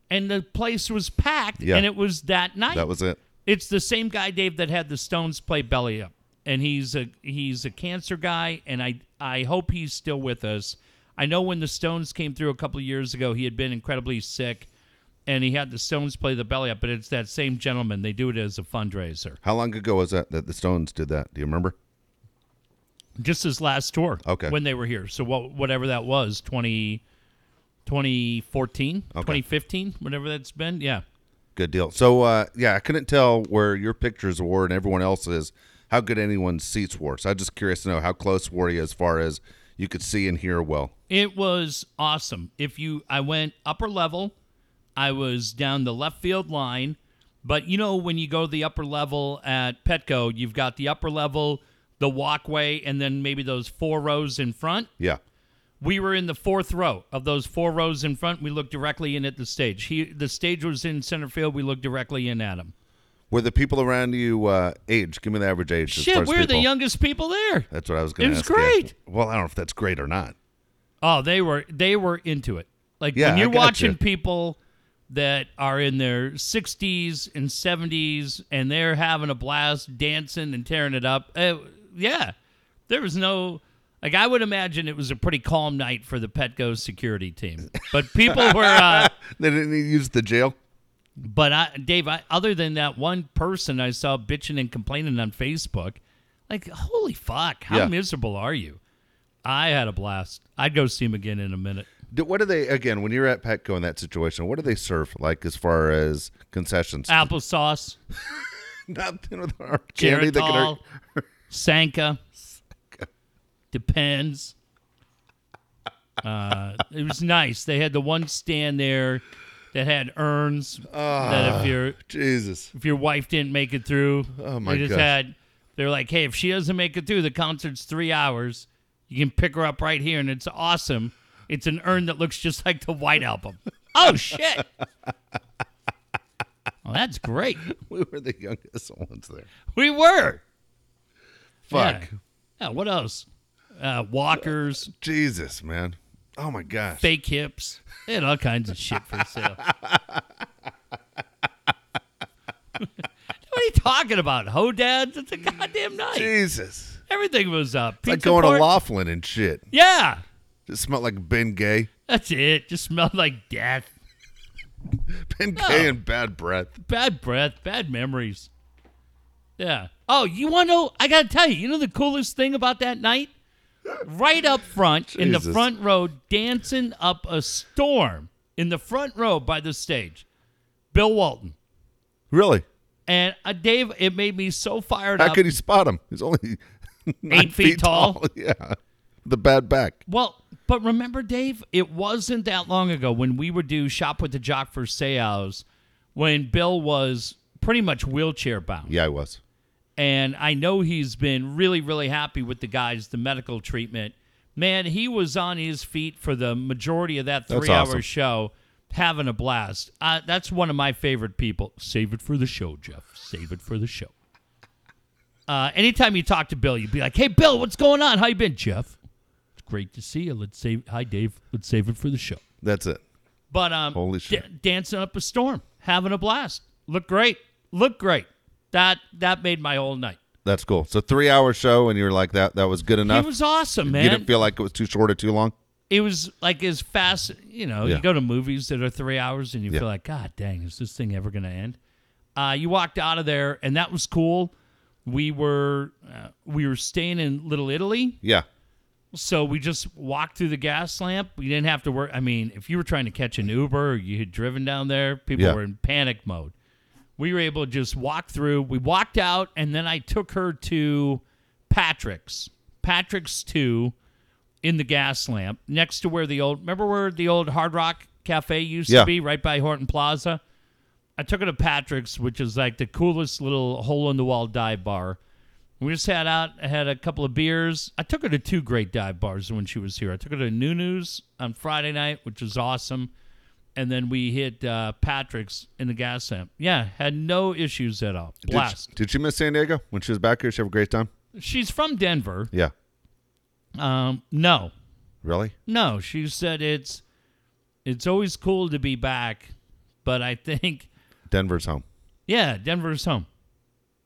and the place was packed. Yeah. And it was that night. That was it. It's the same guy, Dave, that had the Stones play Belly Up, and he's a he's a cancer guy, and I I hope he's still with us. I know when the Stones came through a couple of years ago, he had been incredibly sick, and he had the Stones play the Belly Up, but it's that same gentleman. They do it as a fundraiser. How long ago was that that the Stones did that? Do you remember? Just his last tour, Okay. when they were here. So what whatever that was, 20, 2014, 2015, whatever that's been, yeah. Good deal. So, uh, yeah, I couldn't tell where your pictures were and everyone else's, how good anyone's seats were. So I'm just curious to know how close were you as far as you could see and hear well. It was awesome. If you, I went upper level. I was down the left field line, but you know when you go to the upper level at Petco, you've got the upper level, the walkway, and then maybe those four rows in front. Yeah. We were in the fourth row of those four rows in front. We looked directly in at the stage. He, the stage was in center field. We looked directly in at him. Were the people around you uh, age? Give me the average age. Shit, we're the youngest people there. That's what I was going to. It was ask. you. great. Well, I don't know if that's great or not. Oh, they were they were into it. Like Yeah, when you're watching people that are in their 60s and 70s and they're having a blast dancing and tearing it up. Uh, yeah. There was no like I would imagine it was a pretty calm night for the Petco security team. But people [laughs] were uh They didn't use the jail. but I Dave, I, other than that one person I saw bitching and complaining on Facebook, like holy fuck, how Yeah. miserable are you? I had a blast. I'd go see him again in a minute. Do, what do they again when you're at Petco in that situation? What do they serve like as far as concessions? Applesauce. Nothing with our candy that can hurt. Sanka. Depends. Uh, it was nice. They had the one stand there that had urns that if your Jesus. if your wife didn't make it through, Oh, my they just gosh. had. They're like, hey, if she doesn't make it through, the concert's three hours. You can pick her up right here, and it's awesome. It's an urn that looks just like the White Album. Oh shit! Oh, that's great. We were the youngest ones there. We were. Fuck. Yeah. Yeah, what else? Uh, walkers, Jesus, man. Oh my gosh. fake hips. They had all kinds of shit for sale. [laughs] what are you talking about? Hodads? It's a goddamn night. Jesus. Everything was up. Like going to Laughlin and shit. Yeah, Just smelled like Bengay. that's it. Just smelled like death. Ben. Gay and bad breath. Bad breath, bad memories. Yeah. Oh, you want to know? I got to tell you, you know the coolest thing about that night? Right up front, in the front row, dancing up a storm in the front row by the stage, Bill Walton. Really? And uh, Dave, it made me so fired How up. How could he spot him? He's only [laughs] Eight feet tall. [laughs] Yeah. The bad back. Well, but remember, Dave, it wasn't that long ago when we would do Shop with the Jock for Seau's when Bill was pretty much wheelchair bound. Yeah, I was. and I know he's been really, really happy with the guys, the medical treatment. Man, he was on his feet for the majority of that That's three-hour show, having a blast. Uh, that's one of my favorite people. Save it for the show, Jeff. Save it for the show. Uh, anytime you talk to Bill, you'd be like, "Hey, Bill, what's going on? How you been, Jeff? Great to see you. Let's save. Hi, Dave. Let's save it for the show." That's it. But um, Holy shit. da- dancing up a storm, having a blast. Look great. Look great. That that made my whole night. That's cool. So three hour show and you're like that that was good enough. It was awesome, man. you didn't feel like it was too short or too long? it was like as fast. You know, Yeah. you go to movies that are three hours, and you Yeah. feel like, God dang, is this thing ever going to end? Uh, you walked out of there, and that was cool. We were uh, we were staying in Little Italy, Yeah. So we just walked through the Gaslamp. We didn't have to work. I mean, if you were trying to catch an Uber or you had driven down there, people Yeah. were in panic mode. We were able to just walk through. We walked out, and then I took her to Patrick's. Patrick's 2 in the Gaslamp next to where the old, remember where the old Hard Rock Cafe used Yeah. to be, right by Horton Plaza? I took her to Patrick's, which is like the coolest little hole in the wall dive bar. We just had out, had a couple of beers. I took her to two great dive bars when she was here. I took her to Nunu's on Friday night, which was awesome. And then we hit uh, Patrick's in the Gaslamp. Yeah, had no issues at all. Did Blast. she, did she miss San Diego when she was back here? She have a great time? She's from Denver. Yeah. Um, no, Really? no. She said it's it's always cool to be back, but I think Denver's home. yeah, Denver's home.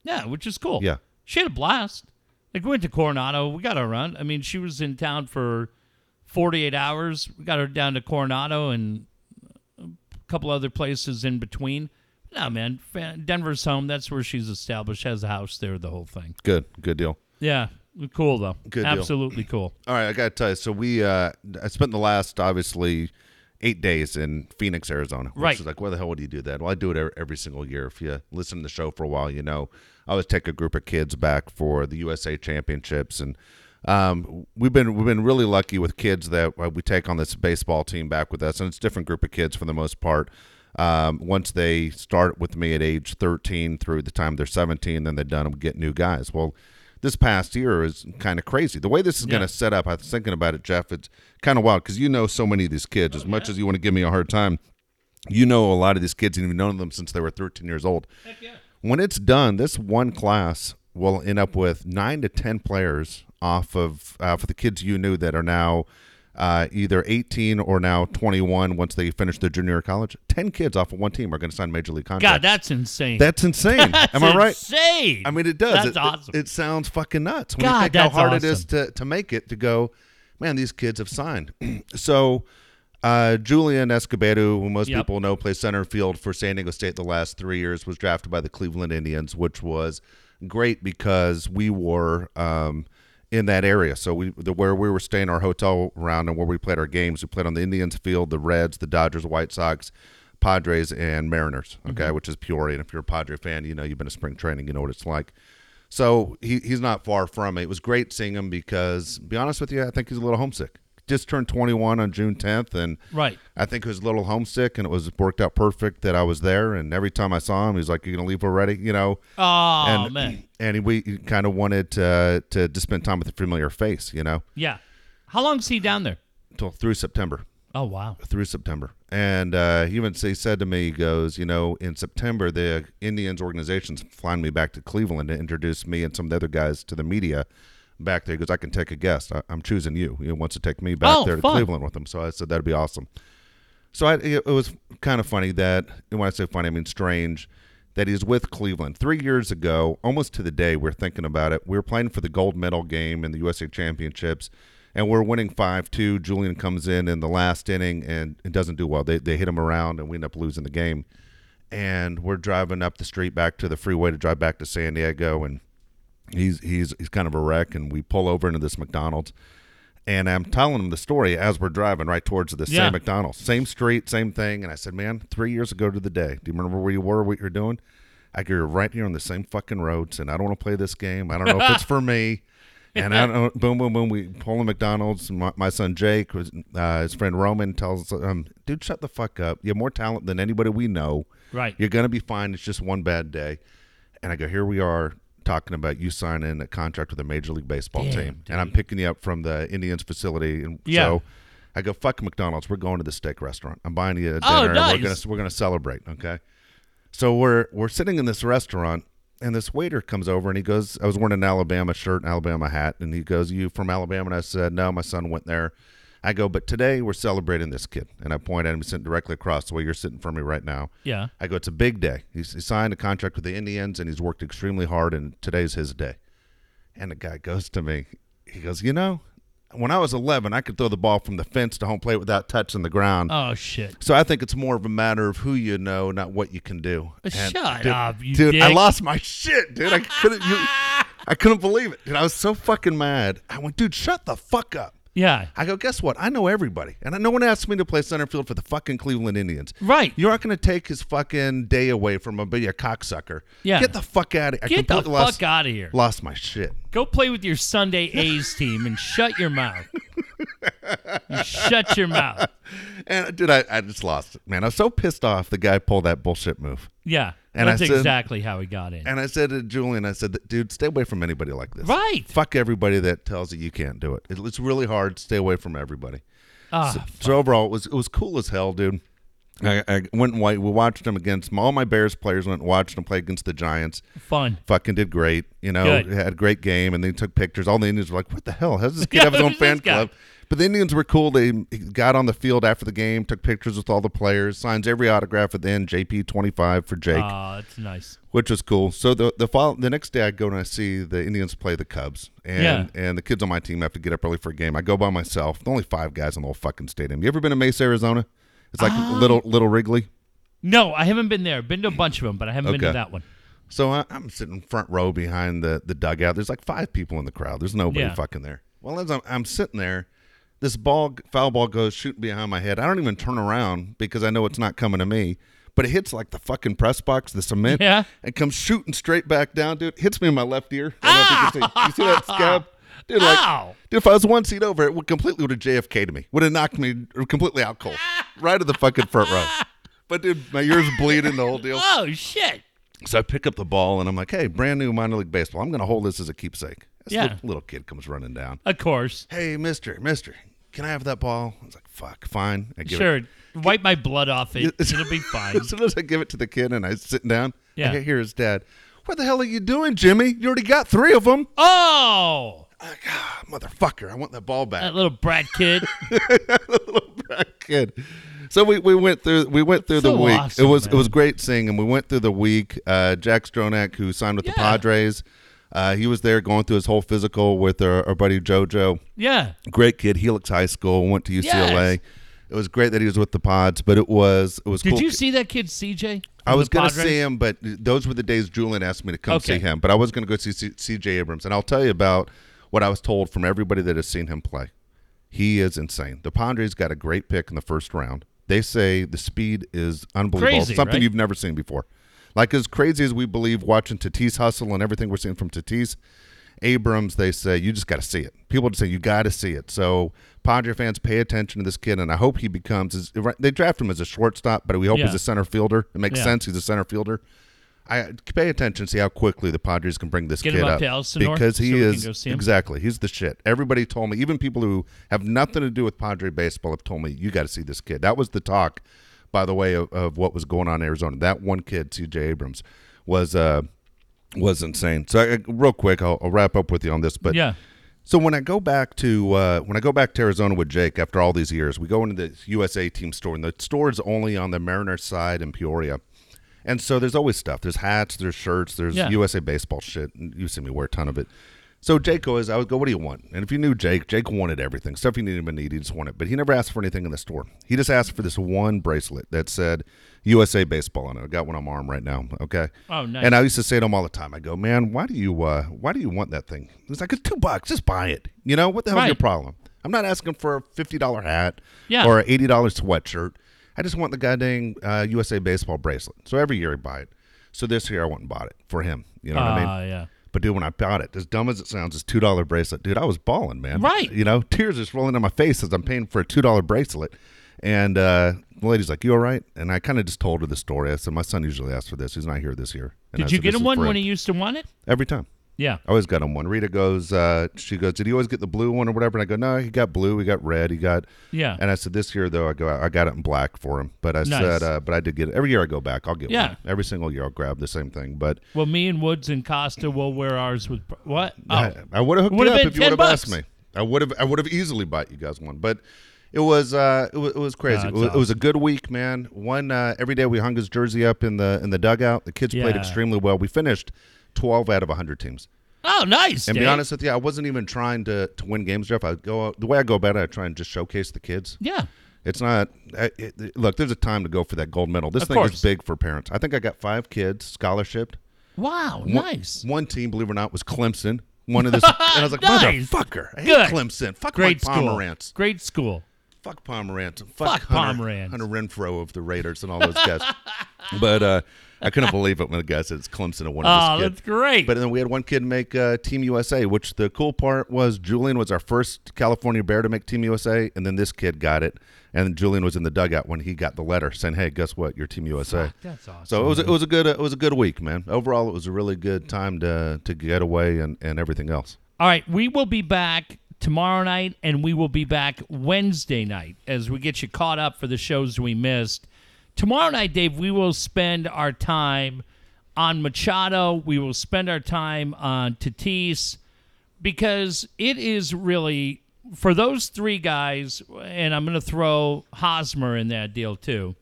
Yeah, which is cool. Yeah. She had a blast. Like we went to Coronado. We got her around. I mean, she was in town for 48 hours. We got her down to Coronado and a couple other places in between. No, man, Denver's home. That's where she's established. Has a house there. The whole thing. Good. Good deal. Yeah, cool though. Good deal. Absolutely cool. All right, I got to tell you. So we, uh, I spent the last obviously eight days in Phoenix, Arizona. Which Right. Is like, why the hell would you do that? Well, I do it every, every single year. If you listen to the show for a while, you know I always take a group of kids back for the USA Championships, and um, we've been we've been really lucky with kids that uh, we take on this baseball team back with us, and it's a different group of kids for the most part. Um, once they start with me at age 13 through the time they're 17, then they're done and we get new guys. Well, this past year is kind of crazy. The way this is going to set up, I was thinking about it, Jeff. It's kind of wild because you know so many of these kids. As much as you want to give me a hard time, you know a lot of these kids, and you've known them since they were 13 years old. When it's done, this one class will end up with nine to 10 players off of uh, for the kids you knew that are now uh, either 18 or now 21 once they finish their junior year of college. 10 kids off of one team are going to sign major league contracts. God, that's insane. That's insane. [laughs] That's Am I right? Insane. I mean, it does. That's it, it- awesome. It, sounds fucking nuts when God, you think how hard it is to, to make it to go, man, these kids have signed. [clears throat] so, uh, Julian Escobedo, who most Yep. people know plays center field for San Diego State the last three years, was drafted by the Cleveland Indians, which was great because we were um, in that area. So we the, where we were staying our hotel around and where we played our games, we played on the Indians field, the Reds, the Dodgers, White Sox. Padres and Mariners, okay, Mm-hmm. which is Peoria. And if you're a Padre fan, you know you've been to spring training, you know what it's like. So he, he's not far from it. It was great seeing him because, be honest with you, I think he's a little homesick. Just turned 21 on June 10th, and Right. I think he was a little homesick, and it was worked out perfect that I was there. And every time I saw him, he was like, "You're gonna leave already?" You know. Oh and man. and we kind of wanted to to just spend time with a familiar face, you know, Yeah. How long's he down there? until through September. Oh wow. through September. And uh, he even he said to me, he goes, you know, in September, the Indians organization's flying me back to Cleveland to introduce me and some of the other guys to the media back there. He goes, I can take a guest. I, I'm choosing you. He wants to take me back Oh, there to fun. Cleveland with him. So I said, that'd be awesome. So I, it was kind of funny that, and when I say funny, I mean strange, that he's with Cleveland. Three years ago, almost to the day, we're thinking about it. We were playing for the gold medal game in the USA Championships, and we're winning 5 2. Julian comes in in the last inning and, and doesn't do well. They, they hit him around, and we end up losing the game. And we're driving up the street back to the freeway to drive back to San Diego, and he's he's he's kind of a wreck. And we pull over into this McDonald's, and I'm telling him the story as we're driving right towards the Yeah. same McDonald's, same street, same thing. And I said, "Man, three years ago to the day, do you remember where you were, what you're doing? I go, you're right here on the same fucking roads, and I don't want to play this game. I don't know if it's for me." [laughs] And I don't. Boom, boom, boom. We pull in McDonald's. My, my son Jake, uh, his friend Roman, tells um, "Dude, shut the fuck up. You have more talent than anybody we know. Right. You're gonna be fine. It's just one bad day." And I go, "Here we are talking about you signing a contract with a Major League Baseball Damn, team, and I'm picking you up from the Indians facility." And Yeah. so I go, "Fuck McDonald's. We're going to the steak restaurant. I'm buying you a oh, dinner. Oh, and nice. We're gonna we're gonna celebrate. Okay." So we're we're sitting in this restaurant, and this waiter comes over and he goes, "I was wearing an Alabama shirt and Alabama hat," and he goes, "You from Alabama?" And I said, "No, my son went there." I go, "But today we're celebrating this kid," and I point at him, he's sitting directly across the way you're sitting from me right now. Yeah. I go, "It's a big day. He's he signed a contract with the Indians, and he's worked extremely hard, and today's his day." And the guy goes to me, he goes, "You know." When I was 11, I could throw the ball from the fence to home plate without touching the ground. Oh shit. So I think it's more of a matter of who you know, not what you can do. Uh, shut dude, up, you dude! I lost my shit, dude. I couldn't. You, [laughs] I couldn't believe it, dude. I was so fucking mad. I went, dude, shut the fuck up. Yeah. I go, guess what? I know everybody, and no one asked me to play center field for the fucking Cleveland Indians. Right. You're not going to take his fucking day away from him, be a cocksucker. Yeah. Get the fuck out of here. I Get the fuck lost, out of here. Lost my shit. Go play with your Sunday A's team and shut your mouth. [laughs] You shut your mouth. And dude, I, I just lost it, man. I was so pissed off. The guy pulled that bullshit move. Yeah. And I that's said- exactly how he got in. And I said to Julian, I said, dude, stay away from anybody like this. Right. Fuck everybody that tells you you can't do it. It- It's really hard. Stay away from everybody. Ah, So overall, it was it was cool as hell, dude. I, I went and we watched him against all my Bears players went and watched him play against the Giants. fun. Fucking did great, you know. Good. Had a great game, and they took pictures. All the Indians were like, "What the hell? How does this kid [laughs] Yeah, have his own fan club?" But the Indians were cool. They got on the field after the game, took pictures with all the players, signs every autograph at the end. JP twenty five for Jake Ah, that's nice. which was cool. So the the follow, the next day I go and I see the Indians play the Cubs, and Yeah. and the kids on my team have to get up early for a game. I go by myself. There's only five guys in the whole fucking stadium. You ever been to Mesa, Arizona? It's like Ah. little little Wrigley. No, I haven't been there. Been to a bunch of them, but I haven't been to that one. So I, I'm sitting front row behind the the dugout. There's like five people in the crowd. There's nobody Yeah. fucking there. Well, as I'm, I'm sitting there, this ball foul ball goes shooting behind my head. I don't even turn around because I know it's not coming to me. But it hits like the fucking press box, the cement. Yeah. And comes shooting straight back down, dude. Hits me in my left ear. I don't know if you, can see, you see that ah! scab? Dude, like, Ow. dude, if I was one seat over, it would completely would have JFK to me. Would have knocked me completely out cold. right to the fucking front row. [laughs] But dude, my ears bleeding, the whole deal. Oh shit. So I pick up the ball and I'm like, hey, brand new minor league baseball. I'm going to hold this as a keepsake. This Yeah. little, little kid comes running down. Of course. Hey, mister, mister, can I have that ball? I was like, fuck, fine. I give Sure. It. Wipe my blood off it. [laughs] It'll be fine. As soon as I give it to the kid and I sit down, Yeah. I hear his dad. What the hell are you doing, Jimmy? You already got three of them. Oh, like, ah, motherfucker, I want that ball back. that little brat kid. [laughs] little brat kid. So we, we went through we went through the week. awesome, it was man. it was great seeing him. We went through the week. Uh, Jack Stronach, who signed with the Padres, uh, he was there going through his whole physical with our, our buddy JoJo. Yeah. Great kid, Helix High School, went to UCLA. Yes. It was great that he was with the Pods, but it was it was Did cool. you see that kid CJ? I was going to see him, but those were the days Julian asked me to come Okay. see him. But I was going to go see CJ Abrams, and I'll tell you about what I was told from everybody that has seen him play. He is insane. The Padres got a great pick in the first round, They say the speed is unbelievable, Crazy, something right? you've never seen before. Like as crazy as we believe watching Tatis hustle and everything we're seeing from Tatis, Abrams, they say you just got to see it. People just say you got to see it. So Padre fans, pay attention to this kid, and I hope he becomes. They draft him as a shortstop, but we hope Yeah. he's a center fielder. It makes Yeah. sense. He's a center fielder. I pay attention, see how quickly the Padres can bring this Get kid up up because he so is go see him? exactly he's the shit. Everybody told me, even people who have nothing to do with Padre baseball have told me you got to see this kid. That was the talk, by the way, of, of what was going on in Arizona. That one kid, C.J. Abrams, was uh was insane. So I, real quick, I'll, I'll wrap up with you on this, but yeah. so when I go back to uh, when I go back to Arizona with Jake after all these years, we go into the USA team store, and the store is only on the Mariners side in Peoria. And so there's always stuff. There's hats, there's shirts, there's Yeah. USA baseball shit. You see me wear a ton of it. So Jake goes, I would go, what do you want? And if you knew Jake, Jake wanted everything. Stuff he didn't even need, he just wanted. But he never asked for anything in the store. He just asked for this one bracelet that said USA baseball on it. I got one on my arm right now. Okay. Oh, nice. And I used to say to him all the time, I go, man, why do you uh, why do you want that thing? He's like, it's two bucks, just buy it. You know what the hell's your problem? I'm not asking for a fifty dollar hat Yeah. or an eighty dollar sweatshirt. I just want the goddamn uh, USA baseball bracelet. So every year I buy it. So this year I went and bought it for him. You know what I mean? Ah, yeah. But dude, when I bought it, as dumb as it sounds, this two dollar bracelet, dude, I was balling, man. Right. You know, tears just rolling down my face as I'm paying for a two dollar bracelet. And uh, the lady's like, "You all right?" And I kind of just told her the story. I said, "My son usually asks for this. He's not here this year." And I Did you said, get "This him is one for when he used to want it? every time? Yeah. I always got him one. Rita goes, uh, she goes, "Did he always get the blue one or whatever?" And I go, "No, he got blue. He got red. He got." Yeah. And I said, "This year though, I go, I got it in black for him." But I Nice. said, uh, "But I did get it every year. I go back. I'll get Yeah. one. Every single year, I'll grab the same thing." But Well, me and Woods and Costa will wear ours with what? Oh, I, I would have hooked Would've up if you would have asked me. I would have. I would have easily bought you guys one, but it was uh, it was, it was crazy. It, was, it was a good week, man. One uh, every day we hung his jersey up in the in the dugout. The kids played extremely well. We finished twelve out of hundred teams. oh, nice. And be honest with you, I wasn't even trying to, to win games, Jeff. I go the way I go about it. I try and just showcase the kids. Yeah. It's not. I- It, look, there's a time to go for that gold medal. This Of thing course. is big for parents. I think I got five kids scholarshiped. Wow. One- nice. One team, believe it or not, was Clemson. One of this, [laughs] and I was like, Nice. motherfucker, I hate Good. Clemson. Fuck Great Mike school. Pomerantz. Great school. Fuck Pomerantz. Fuck, Fuck Hunter, Pomerantz. Hunter Renfrow of the Raiders and all those guys. [laughs] but uh, I couldn't believe it when the guy said it's Clemson and one of Oh, his that's great. But then we had one kid make uh, Team USA, which the cool part was Julian was our first California Bear to make Team USA, and then this kid got it, and Julian was in the dugout when he got the letter saying, "Hey, guess what? You're Team USA." that's awesome. So it was it was a good it was a good week, man. Overall, it was a really good time to to get away and and everything else. All right, we will be back tomorrow night, and we will be back Wednesday night as we get you caught up for the shows we missed. Tomorrow night, Dave, we will spend our time on Machado. We will spend our time on Tatis because it is really for those three guys, and I'm going to throw Hosmer in that deal too.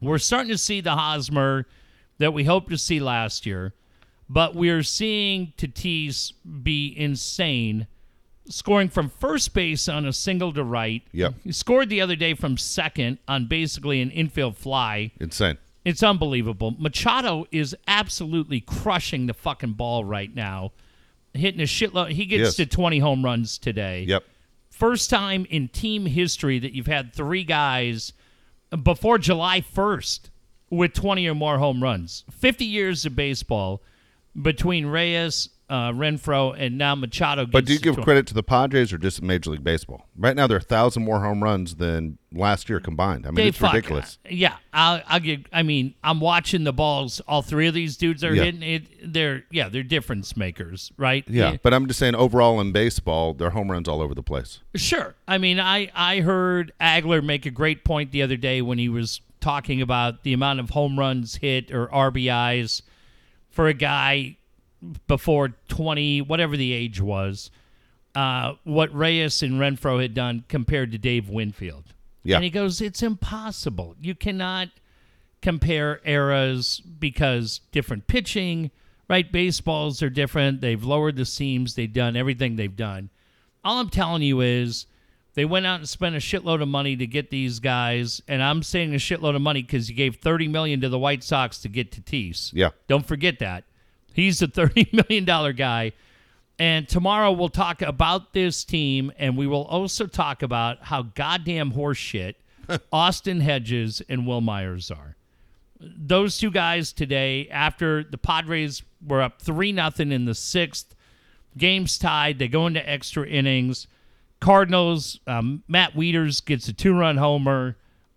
We're starting to see the Hosmer that we hoped to see last year, but we're seeing Tatis be insane, scoring from first base on a single to right. Yep. He scored the other day from second on basically an infield fly. Insane. It's unbelievable. Machado is absolutely crushing the fucking ball right now, hitting a shitload. He gets Yes. to 20 home runs today Yep. first time in team history that you've had three guys before July 1st with 20 or more home runs. 50 years of baseball between Reyes, uh, Renfroe, and now Machado. Gets But do you give credit to the Padres or just Major League Baseball? Right now, there are a thousand more home runs than last year combined. I mean, Dave, it's fuck. ridiculous. Yeah, I'll, I'll give. I mean, I'm watching the balls. All three of these dudes are Yeah. hitting it. They're yeah, they're difference makers, right? Yeah, but I'm just saying overall in baseball, there are home runs all over the place. Sure. I mean, I I heard Agler make a great point the other day when he was talking about the amount of home runs hit or RBIs for a guy before 20, whatever the age was. Uh, what Reyes and Renfroe had done compared to Dave Winfield. Yeah. And he goes, it's impossible. You cannot compare eras because different pitching, right? Baseballs are different. They've lowered the seams. They've done everything they've done. All I'm telling you is they went out and spent a shitload of money to get these guys, and I'm saying a shitload of money because you gave 30 million to the White Sox to get Tatis. Yeah. Don't forget that. He's a $30 [laughs] million guy. And tomorrow we'll talk about this team, and we will also talk about how goddamn horseshit [laughs] Austin Hedges and Wil Myers are. Those two guys today, after the Padres were up 3 nothing in the sixth, game's tied, they go into extra innings. Cardinals, um, Matt Wieters gets a two run homer.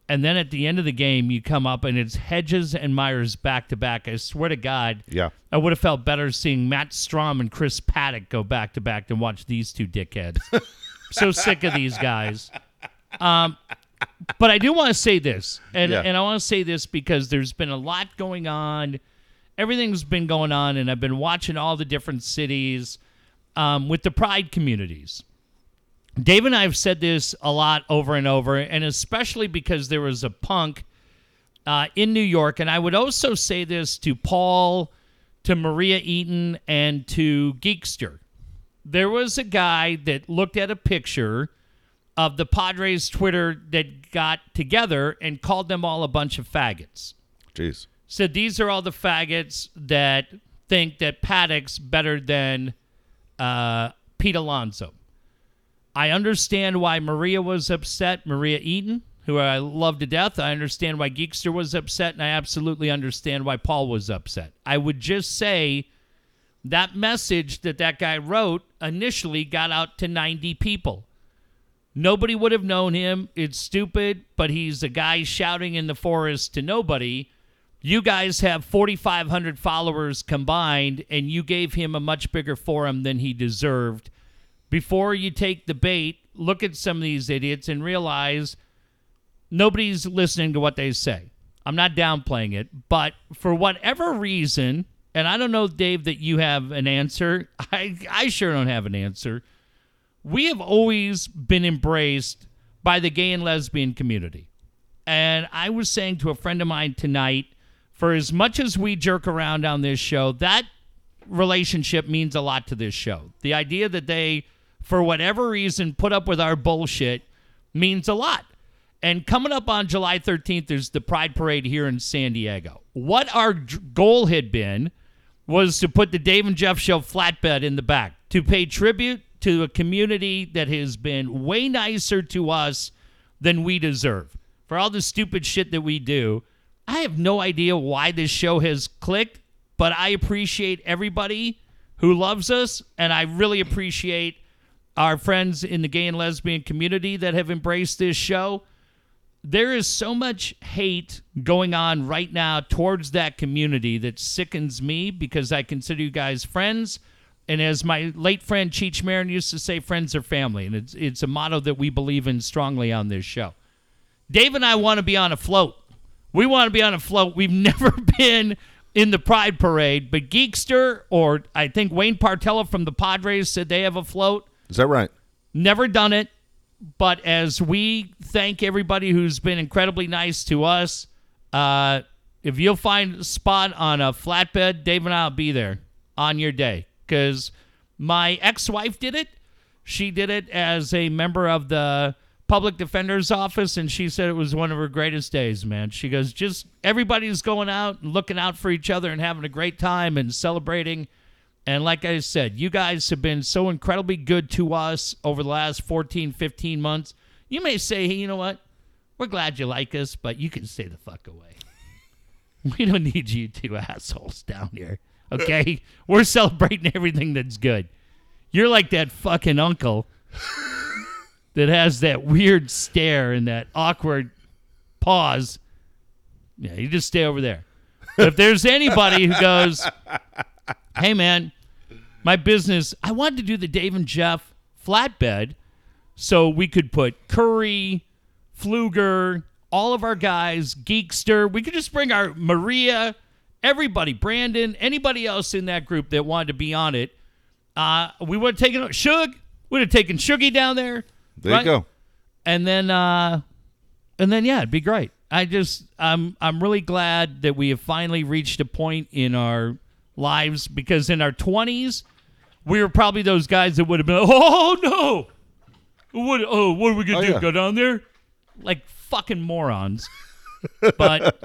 And then at the end of the game, you come up and it's Hedges and Myers back to back. I swear to God, Yeah. I would have felt better seeing Matt Strahm and Chris Paddack go back to back than watch these two dickheads. [laughs] so sick of these guys. Um, but I do want to say this, and Yeah. and I want to say this because there's been a lot going on. Everything's been going on, and I've been watching all the different cities um, with the pride communities. Dave and I have said this a lot over and over, and especially because there was a punk uh, in New York. And I would also say this to Paul, to Maria Eaton, and to Geekster. There was a guy that looked at a picture of the Padres Twitter that got together and called them all a bunch of faggots. Jeez. Said these are all the faggots that think that Paddack's better than uh, Pete Alonso. I understand why Maria was upset. Maria Eaton, who I love to death. I understand why Geekster was upset, and I absolutely understand why Paul was upset. I would just say that message that that guy wrote initially got out to 90 people. Nobody would have known him. It's stupid, but he's a guy shouting in the forest to nobody. You guys have 4,500 followers combined, and you gave him a much bigger forum than he deserved. Before you take the bait, look at some of these idiots and realize nobody's listening to what they say. I'm not downplaying it, but for whatever reason, and I don't know, Dave, that you have an answer. [laughs] I, I sure don't have an answer. We have always been embraced by the gay and lesbian community. And I was saying to a friend of mine tonight, for as much as we jerk around on this show, that relationship means a lot to this show. The idea that they, for whatever reason, put up with our bullshit means a lot. And coming up on July 13th, there's the Pride Parade here in San Diego. What our goal had been was to put the Dave and Jeff Show flatbed in the back to pay tribute to a community that has been way nicer to us than we deserve. For all the stupid shit that we do, I have no idea why this show has clicked, but I appreciate everybody who loves us, and I really appreciate our friends in the gay and lesbian community that have embraced this show. There is so much hate going on right now towards that community that sickens me because I consider you guys friends. And as my late friend Cheech Marin used to say, friends are family. And it's, it's a motto that we believe in strongly on this show. Dave and I want to be on a float. We want to be on a float. We've [laughs] never been in the Pride Parade, but Geekster or I think Wayne Partello from the Padres said they have a float. Is that right? Never done it, but as we thank everybody who's been incredibly nice to us, uh, if you'll find a spot on a flatbed, Dave and I'll be there on your day. Because my ex-wife did it. She did it as a member of the public defender's office, and she said it was one of her greatest days. Man, she goes, just everybody's going out and looking out for each other and having a great time and celebrating. And like I said, you guys have been so incredibly good to us over the last 14, 15 months. You may say, hey, you know what? We're glad you like us, but you can stay the fuck away. [laughs] We don't need you two assholes down here. Okay? [laughs] We're celebrating everything that's good. You're like that fucking uncle that has that weird stare and that awkward pause. Yeah, you just stay over there. But if there's anybody who goes, hey man, my business, I wanted to do the Dave and Jeff flatbed so we could put Curry, Fluger, all of our guys, Geekster. We could just bring our Maria, everybody, Brandon, anybody else in that group that wanted to be on it. Uh, we would have taken Shug. We'd have taken Shuggy down there. There right? you go. and then uh and then yeah it'd be great i just i'm i'm really glad that we have finally reached a point in our lives because in our 20s we were probably those guys that would have been oh no what oh what are we gonna Oh, do yeah. go down there like fucking morons but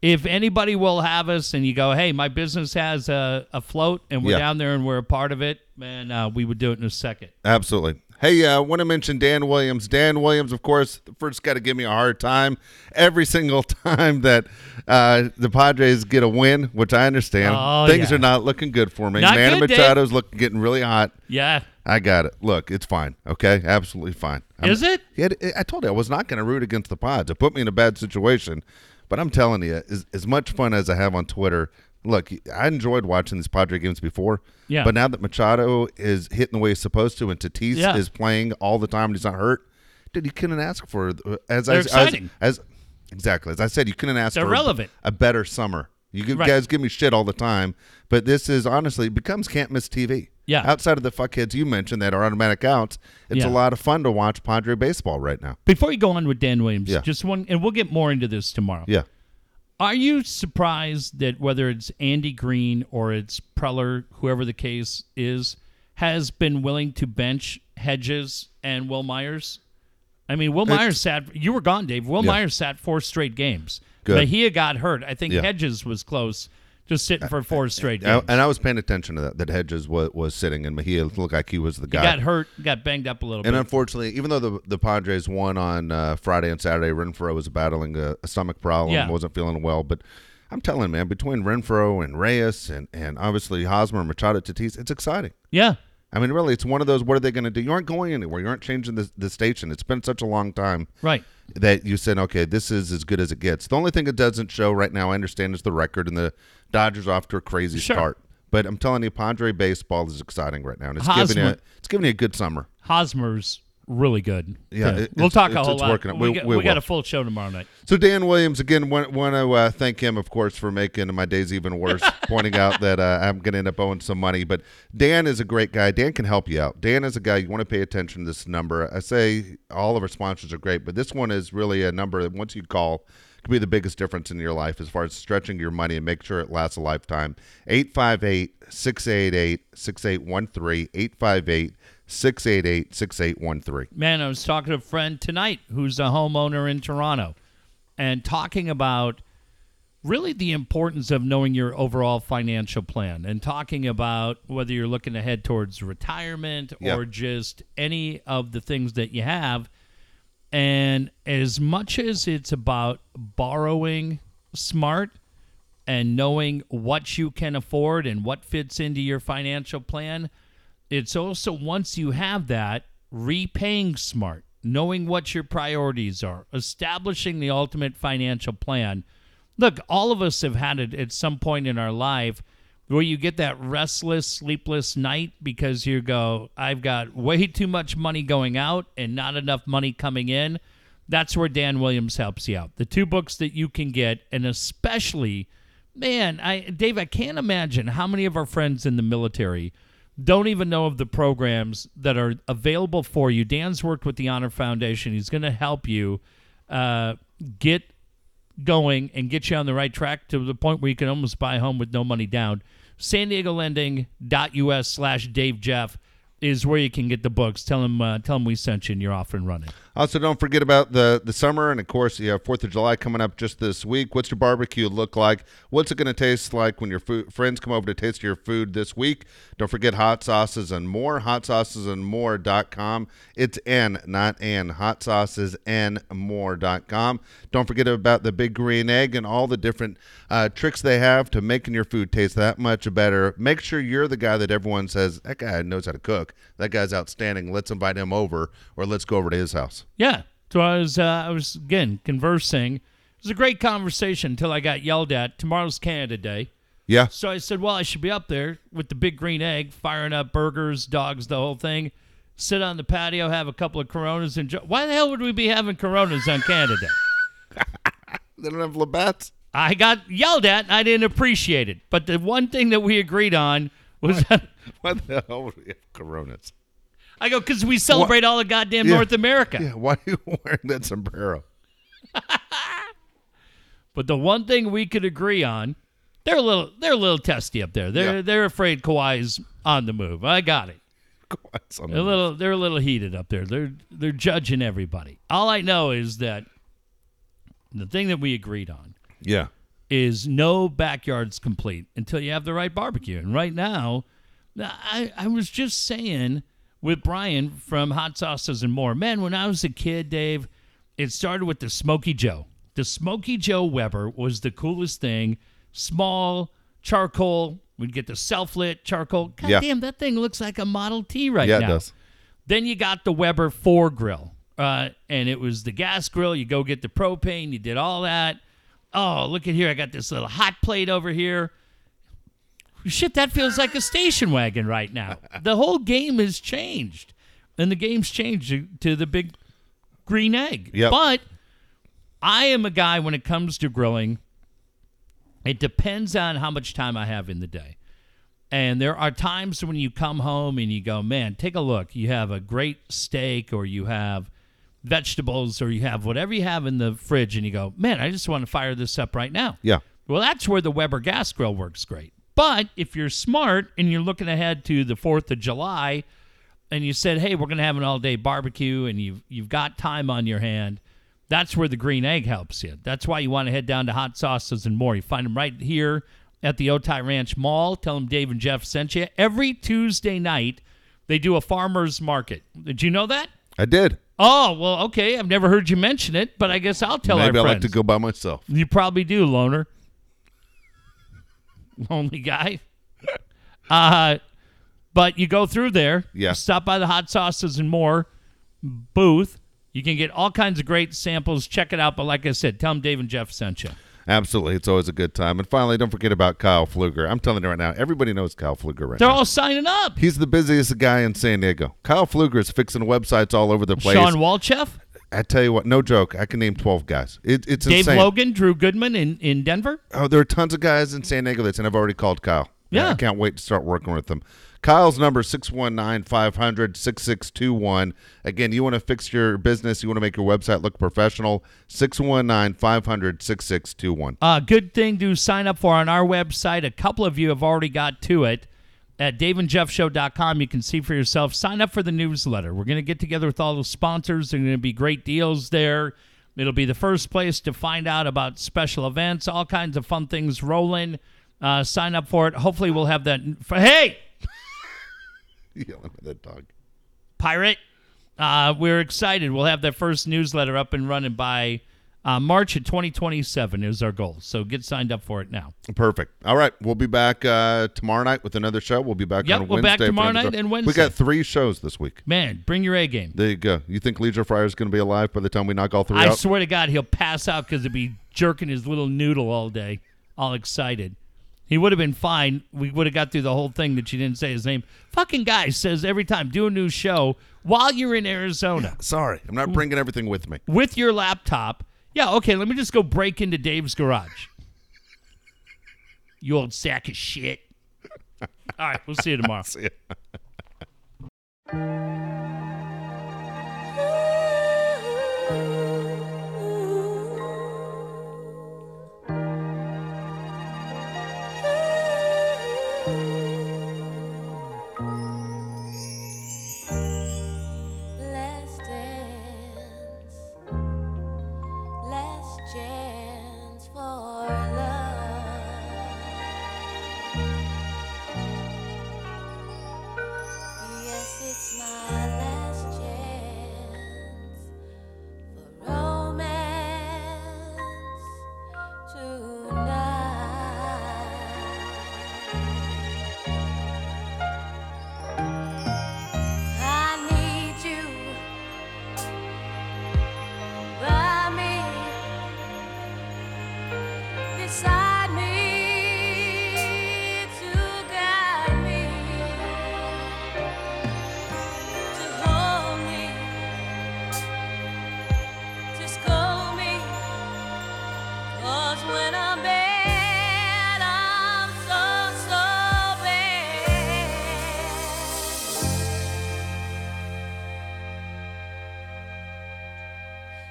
if anybody will have us and you go hey my business has a, a float and we're Yeah. down there and we're a part of it man uh, we would do it in a second Absolutely. Hey, I uh, want to mention Dan Williams. Dan Williams, of course, first got to give me a hard time every single [laughs] time that uh, the Padres get a win, which I understand. Oh, Things yeah. are not looking good for me. Not Manny good, Dave. Machado's looking getting really hot. Yeah. I got it. Look, it's fine. Okay, absolutely fine. I'm- Is it? Yeah, I told you I was not going to root against the Pods. It put me in a bad situation. But I'm telling you, as, as much fun as I have on Twitter, look, I enjoyed watching these Padre games before. Yeah. But now that Machado is hitting the way he's supposed to, and Tatis Yeah. is playing all the time and he's not hurt, dude, you couldn't ask for uh, as I They're as, exciting. as exactly as I said, you couldn't ask They're for relevant. a better summer. You Right. guys give me shit all the time, but this is honestly it becomes can't miss TV. Yeah. Outside of the fuckheads you mentioned that are automatic outs, it's Yeah. a lot of fun to watch Padre baseball right now. Before you go on with Dan Williams, Yeah. just one, and we'll get more into this tomorrow. Yeah. Are you surprised that whether it's Andy Green or it's Preller, whoever the case is, has been willing to bench Hedges and Wil Myers? I mean, Wil Myers sat. You were gone, Dave. Wil Yeah. Myers sat four straight games. Good. Mejia got hurt. I think Yeah. Hedges was close, just sitting for four straight games. and I was paying attention to that. That Hedges was, was sitting, and Mejia looked like he was the he guy. got hurt, got banged up a little bit. and bit. unfortunately, even though the the Padres won on uh, Friday and Saturday, Renfroe was battling a, a stomach problem, Yeah. wasn't feeling well. But I'm telling man, between Renfroe and Reyes and, and obviously Hosmer, Machado, Tatis, it's exciting. yeah, I mean, really, it's one of those. What are they going to do? You aren't going anywhere. You aren't changing the, the station. It's been such a long time right. that you said, okay, this is as good as it gets. The only thing it doesn't show right now, I understand, is the record, and the Dodgers off to a crazy Sure. start. But I'm telling you, Padre baseball is exciting right now, and it's giving Hosmer- you it's giving you a good summer. Hosmer's really good. Yeah, it- we'll talk a whole lot. working. We, We- got, we we got a full show tomorrow night. So Dan Williams again want, want to uh, thank him, of course, for making my days even worse, [laughs] pointing out that uh, I'm going to end up owing some money. But Dan is a great guy. Dan can help you out. Dan is a guy you want to pay attention to this number. I say all of our sponsors are great, but this one is really a number that once you call could be the biggest difference in your life as far as stretching your money and make sure it lasts a lifetime. 858-688-6813 858 688 6813 Man, I was talking to a friend tonight who's a homeowner in Toronto and talking about really the importance of knowing your overall financial plan and talking about whether you're looking to head towards retirement Yeah. or just any of the things that you have. And as much as it's about borrowing smart and knowing what you can afford and what fits into your financial plan, it's also once you have that, repaying smart, knowing what your priorities are, establishing the ultimate financial plan. Look, all of us have had it at some point in our life where you get that restless, sleepless night because you go, I've got way too much money going out and not enough money coming in. That's where Dan Williams helps you out. The two books that you can get, and especially, man, I Dave, I can't imagine how many of our friends in the military don't even know of the programs that are available for you. Dan's worked with the Honor Foundation. He's going to help you uh, get going and get you on the right track to the point where you can almost buy a home with no money down. San Diego Lending.us slash Dave Jeff is where you can get the books. Tell him, uh, tell him we sent you and you're off and running. Also, don't forget about the the summer, and of course, you have Fourth of July coming up just this week. What's your barbecue look like? What's it going to taste like when your food, friends come over to taste your food this week? Don't forget hot sauces and more. Hot sauces and more.com. It's N, not N. Hot sauces and more.com. Don't forget about the big green egg and all the different uh, tricks they have to making your food taste that much better. Make sure you're the guy that everyone says that guy knows how to cook. That guy's outstanding. Let's invite him over, or let's go over to his house. Yeah. So I was, uh, I was again conversing. It was a great conversation until I got yelled at. Tomorrow's Canada Day. Yeah. So I said, well, I should be up there with the big green egg, firing up burgers, dogs, the whole thing. Sit on the patio, have a couple of Coronas, and enjoy. Why the hell would we be having Coronas on Canada Day? [laughs] They don't have Labatt's. I got yelled at. And I didn't appreciate it. But the one thing that we agreed on was that Why the hell would we have Coronas? I go because we celebrate all of goddamn Yeah. North America. Yeah, why are you [laughs] wearing that sombrero? [laughs] But the one thing we could agree on, they're a little they're a little testy up there. They're Yeah. they're afraid Kawhi's on the move. I got it. [laughs] What's on They're a the- little they're a little heated up there. They're they're judging everybody. All I know is that the thing that we agreed on Yeah. is no backyard's complete until you have the right barbecue. And right now, I, I was just saying with Brian from Hot Sauces and More. Man, when I was a kid, Dave, it started with the Smoky Joe. The Smoky Joe Weber was the coolest thing. Small, charcoal. We'd get the self lit charcoal. God Yeah. damn, that thing looks like a Model T right yeah, now. it does. Then you got the Weber 4 grill. Uh, and it was the gas grill. You go get the propane. You did all that. Oh, look at here. I got this little hot plate over here. Shit, that feels like a station wagon right now. The whole game has changed. And the game's changed to- the big green egg. Yep. But I am a guy when it comes to grilling, it depends on how much time I have in the day. And there are times when you come home and you go, man, take a look. You have a great steak or you have vegetables or you have whatever you have in the fridge and you go, man, I just want to fire this up right now. Yeah. Well, that's where the Weber gas grill works great. But if you're smart and you're looking ahead to the 4th of July and you said, "Hey, we're going to have an all-day barbecue," and you've you've got time on your hand, that's where the green egg helps you. That's why you want to head down to Hot Sauces and More. You find them right here at the Otay Ranch Mall. Tell them Dave and Jeff sent you. Every Tuesday night, they do a farmers market. Did you know that? I did. Oh, well, okay. I've never heard you mention it, but I guess I'll tell Maybe our I friends. like to go by myself. You probably do, loner. [laughs] Lonely guy. uh, but you go through there. Yeah. Stop by the hot sauces and more booth. You can get all kinds of great samples. Check it out. But like I said, tell them Dave and Jeff sent you. Absolutely. It's always a good time. And finally, don't forget about Kyle Fluger. I'm telling you right now, everybody knows Kyle Fluger right They're now. all signing up. He's the busiest guy in San Diego. Kyle Fluger is fixing websites all over the place. Shawn Walchef, I tell you what, no joke. I can name 12 guys. It, it's Dave insane. Logan, Drew Goodman in, in Denver. Oh, there are tons of guys in San Diego that's, and I've already called Kyle. Yeah. I can't wait to start working with them. Kyle's number 619-500-6621. Again, you want to fix your business, you want to make your website look professional, 619-500-6621. Uh, good thing to sign up for on our website. A couple of you have already got to it. At daveandjeffshow.com, you can see for yourself. Sign up for the newsletter. We're going to get together with all the sponsors. There are going to be great deals there. It'll be the first place to find out about special events, all kinds of fun things rolling. Uh, sign up for it. Hopefully, we'll have that. Hey, [laughs] Yelling at that dog. pirate. Uh, we're excited. We'll have that first newsletter up and running by uh, March of 2027 is our goal. So get signed up for it now. Perfect. All right, we'll be back uh, tomorrow night with another show. We'll be back Yep, on we're Wednesday. back tomorrow night show. and We got three shows this week. Man, bring your A game. There you go. You think Leisure Fryer is going to be alive by the time we knock all three I out? swear to God, he'll pass out because he'll be jerking his little noodle all day, all excited. He would have been fine. We would have got through the whole thing that you didn't say his name. Fucking guy says every time, do a new show while you're in Arizona Sorry, I'm not bringing everything with me. with your laptop. Yeah, okay, let me just go break into Dave's garage. You old sack of shit. All right, we'll see you tomorrow. [laughs] See ya.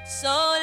So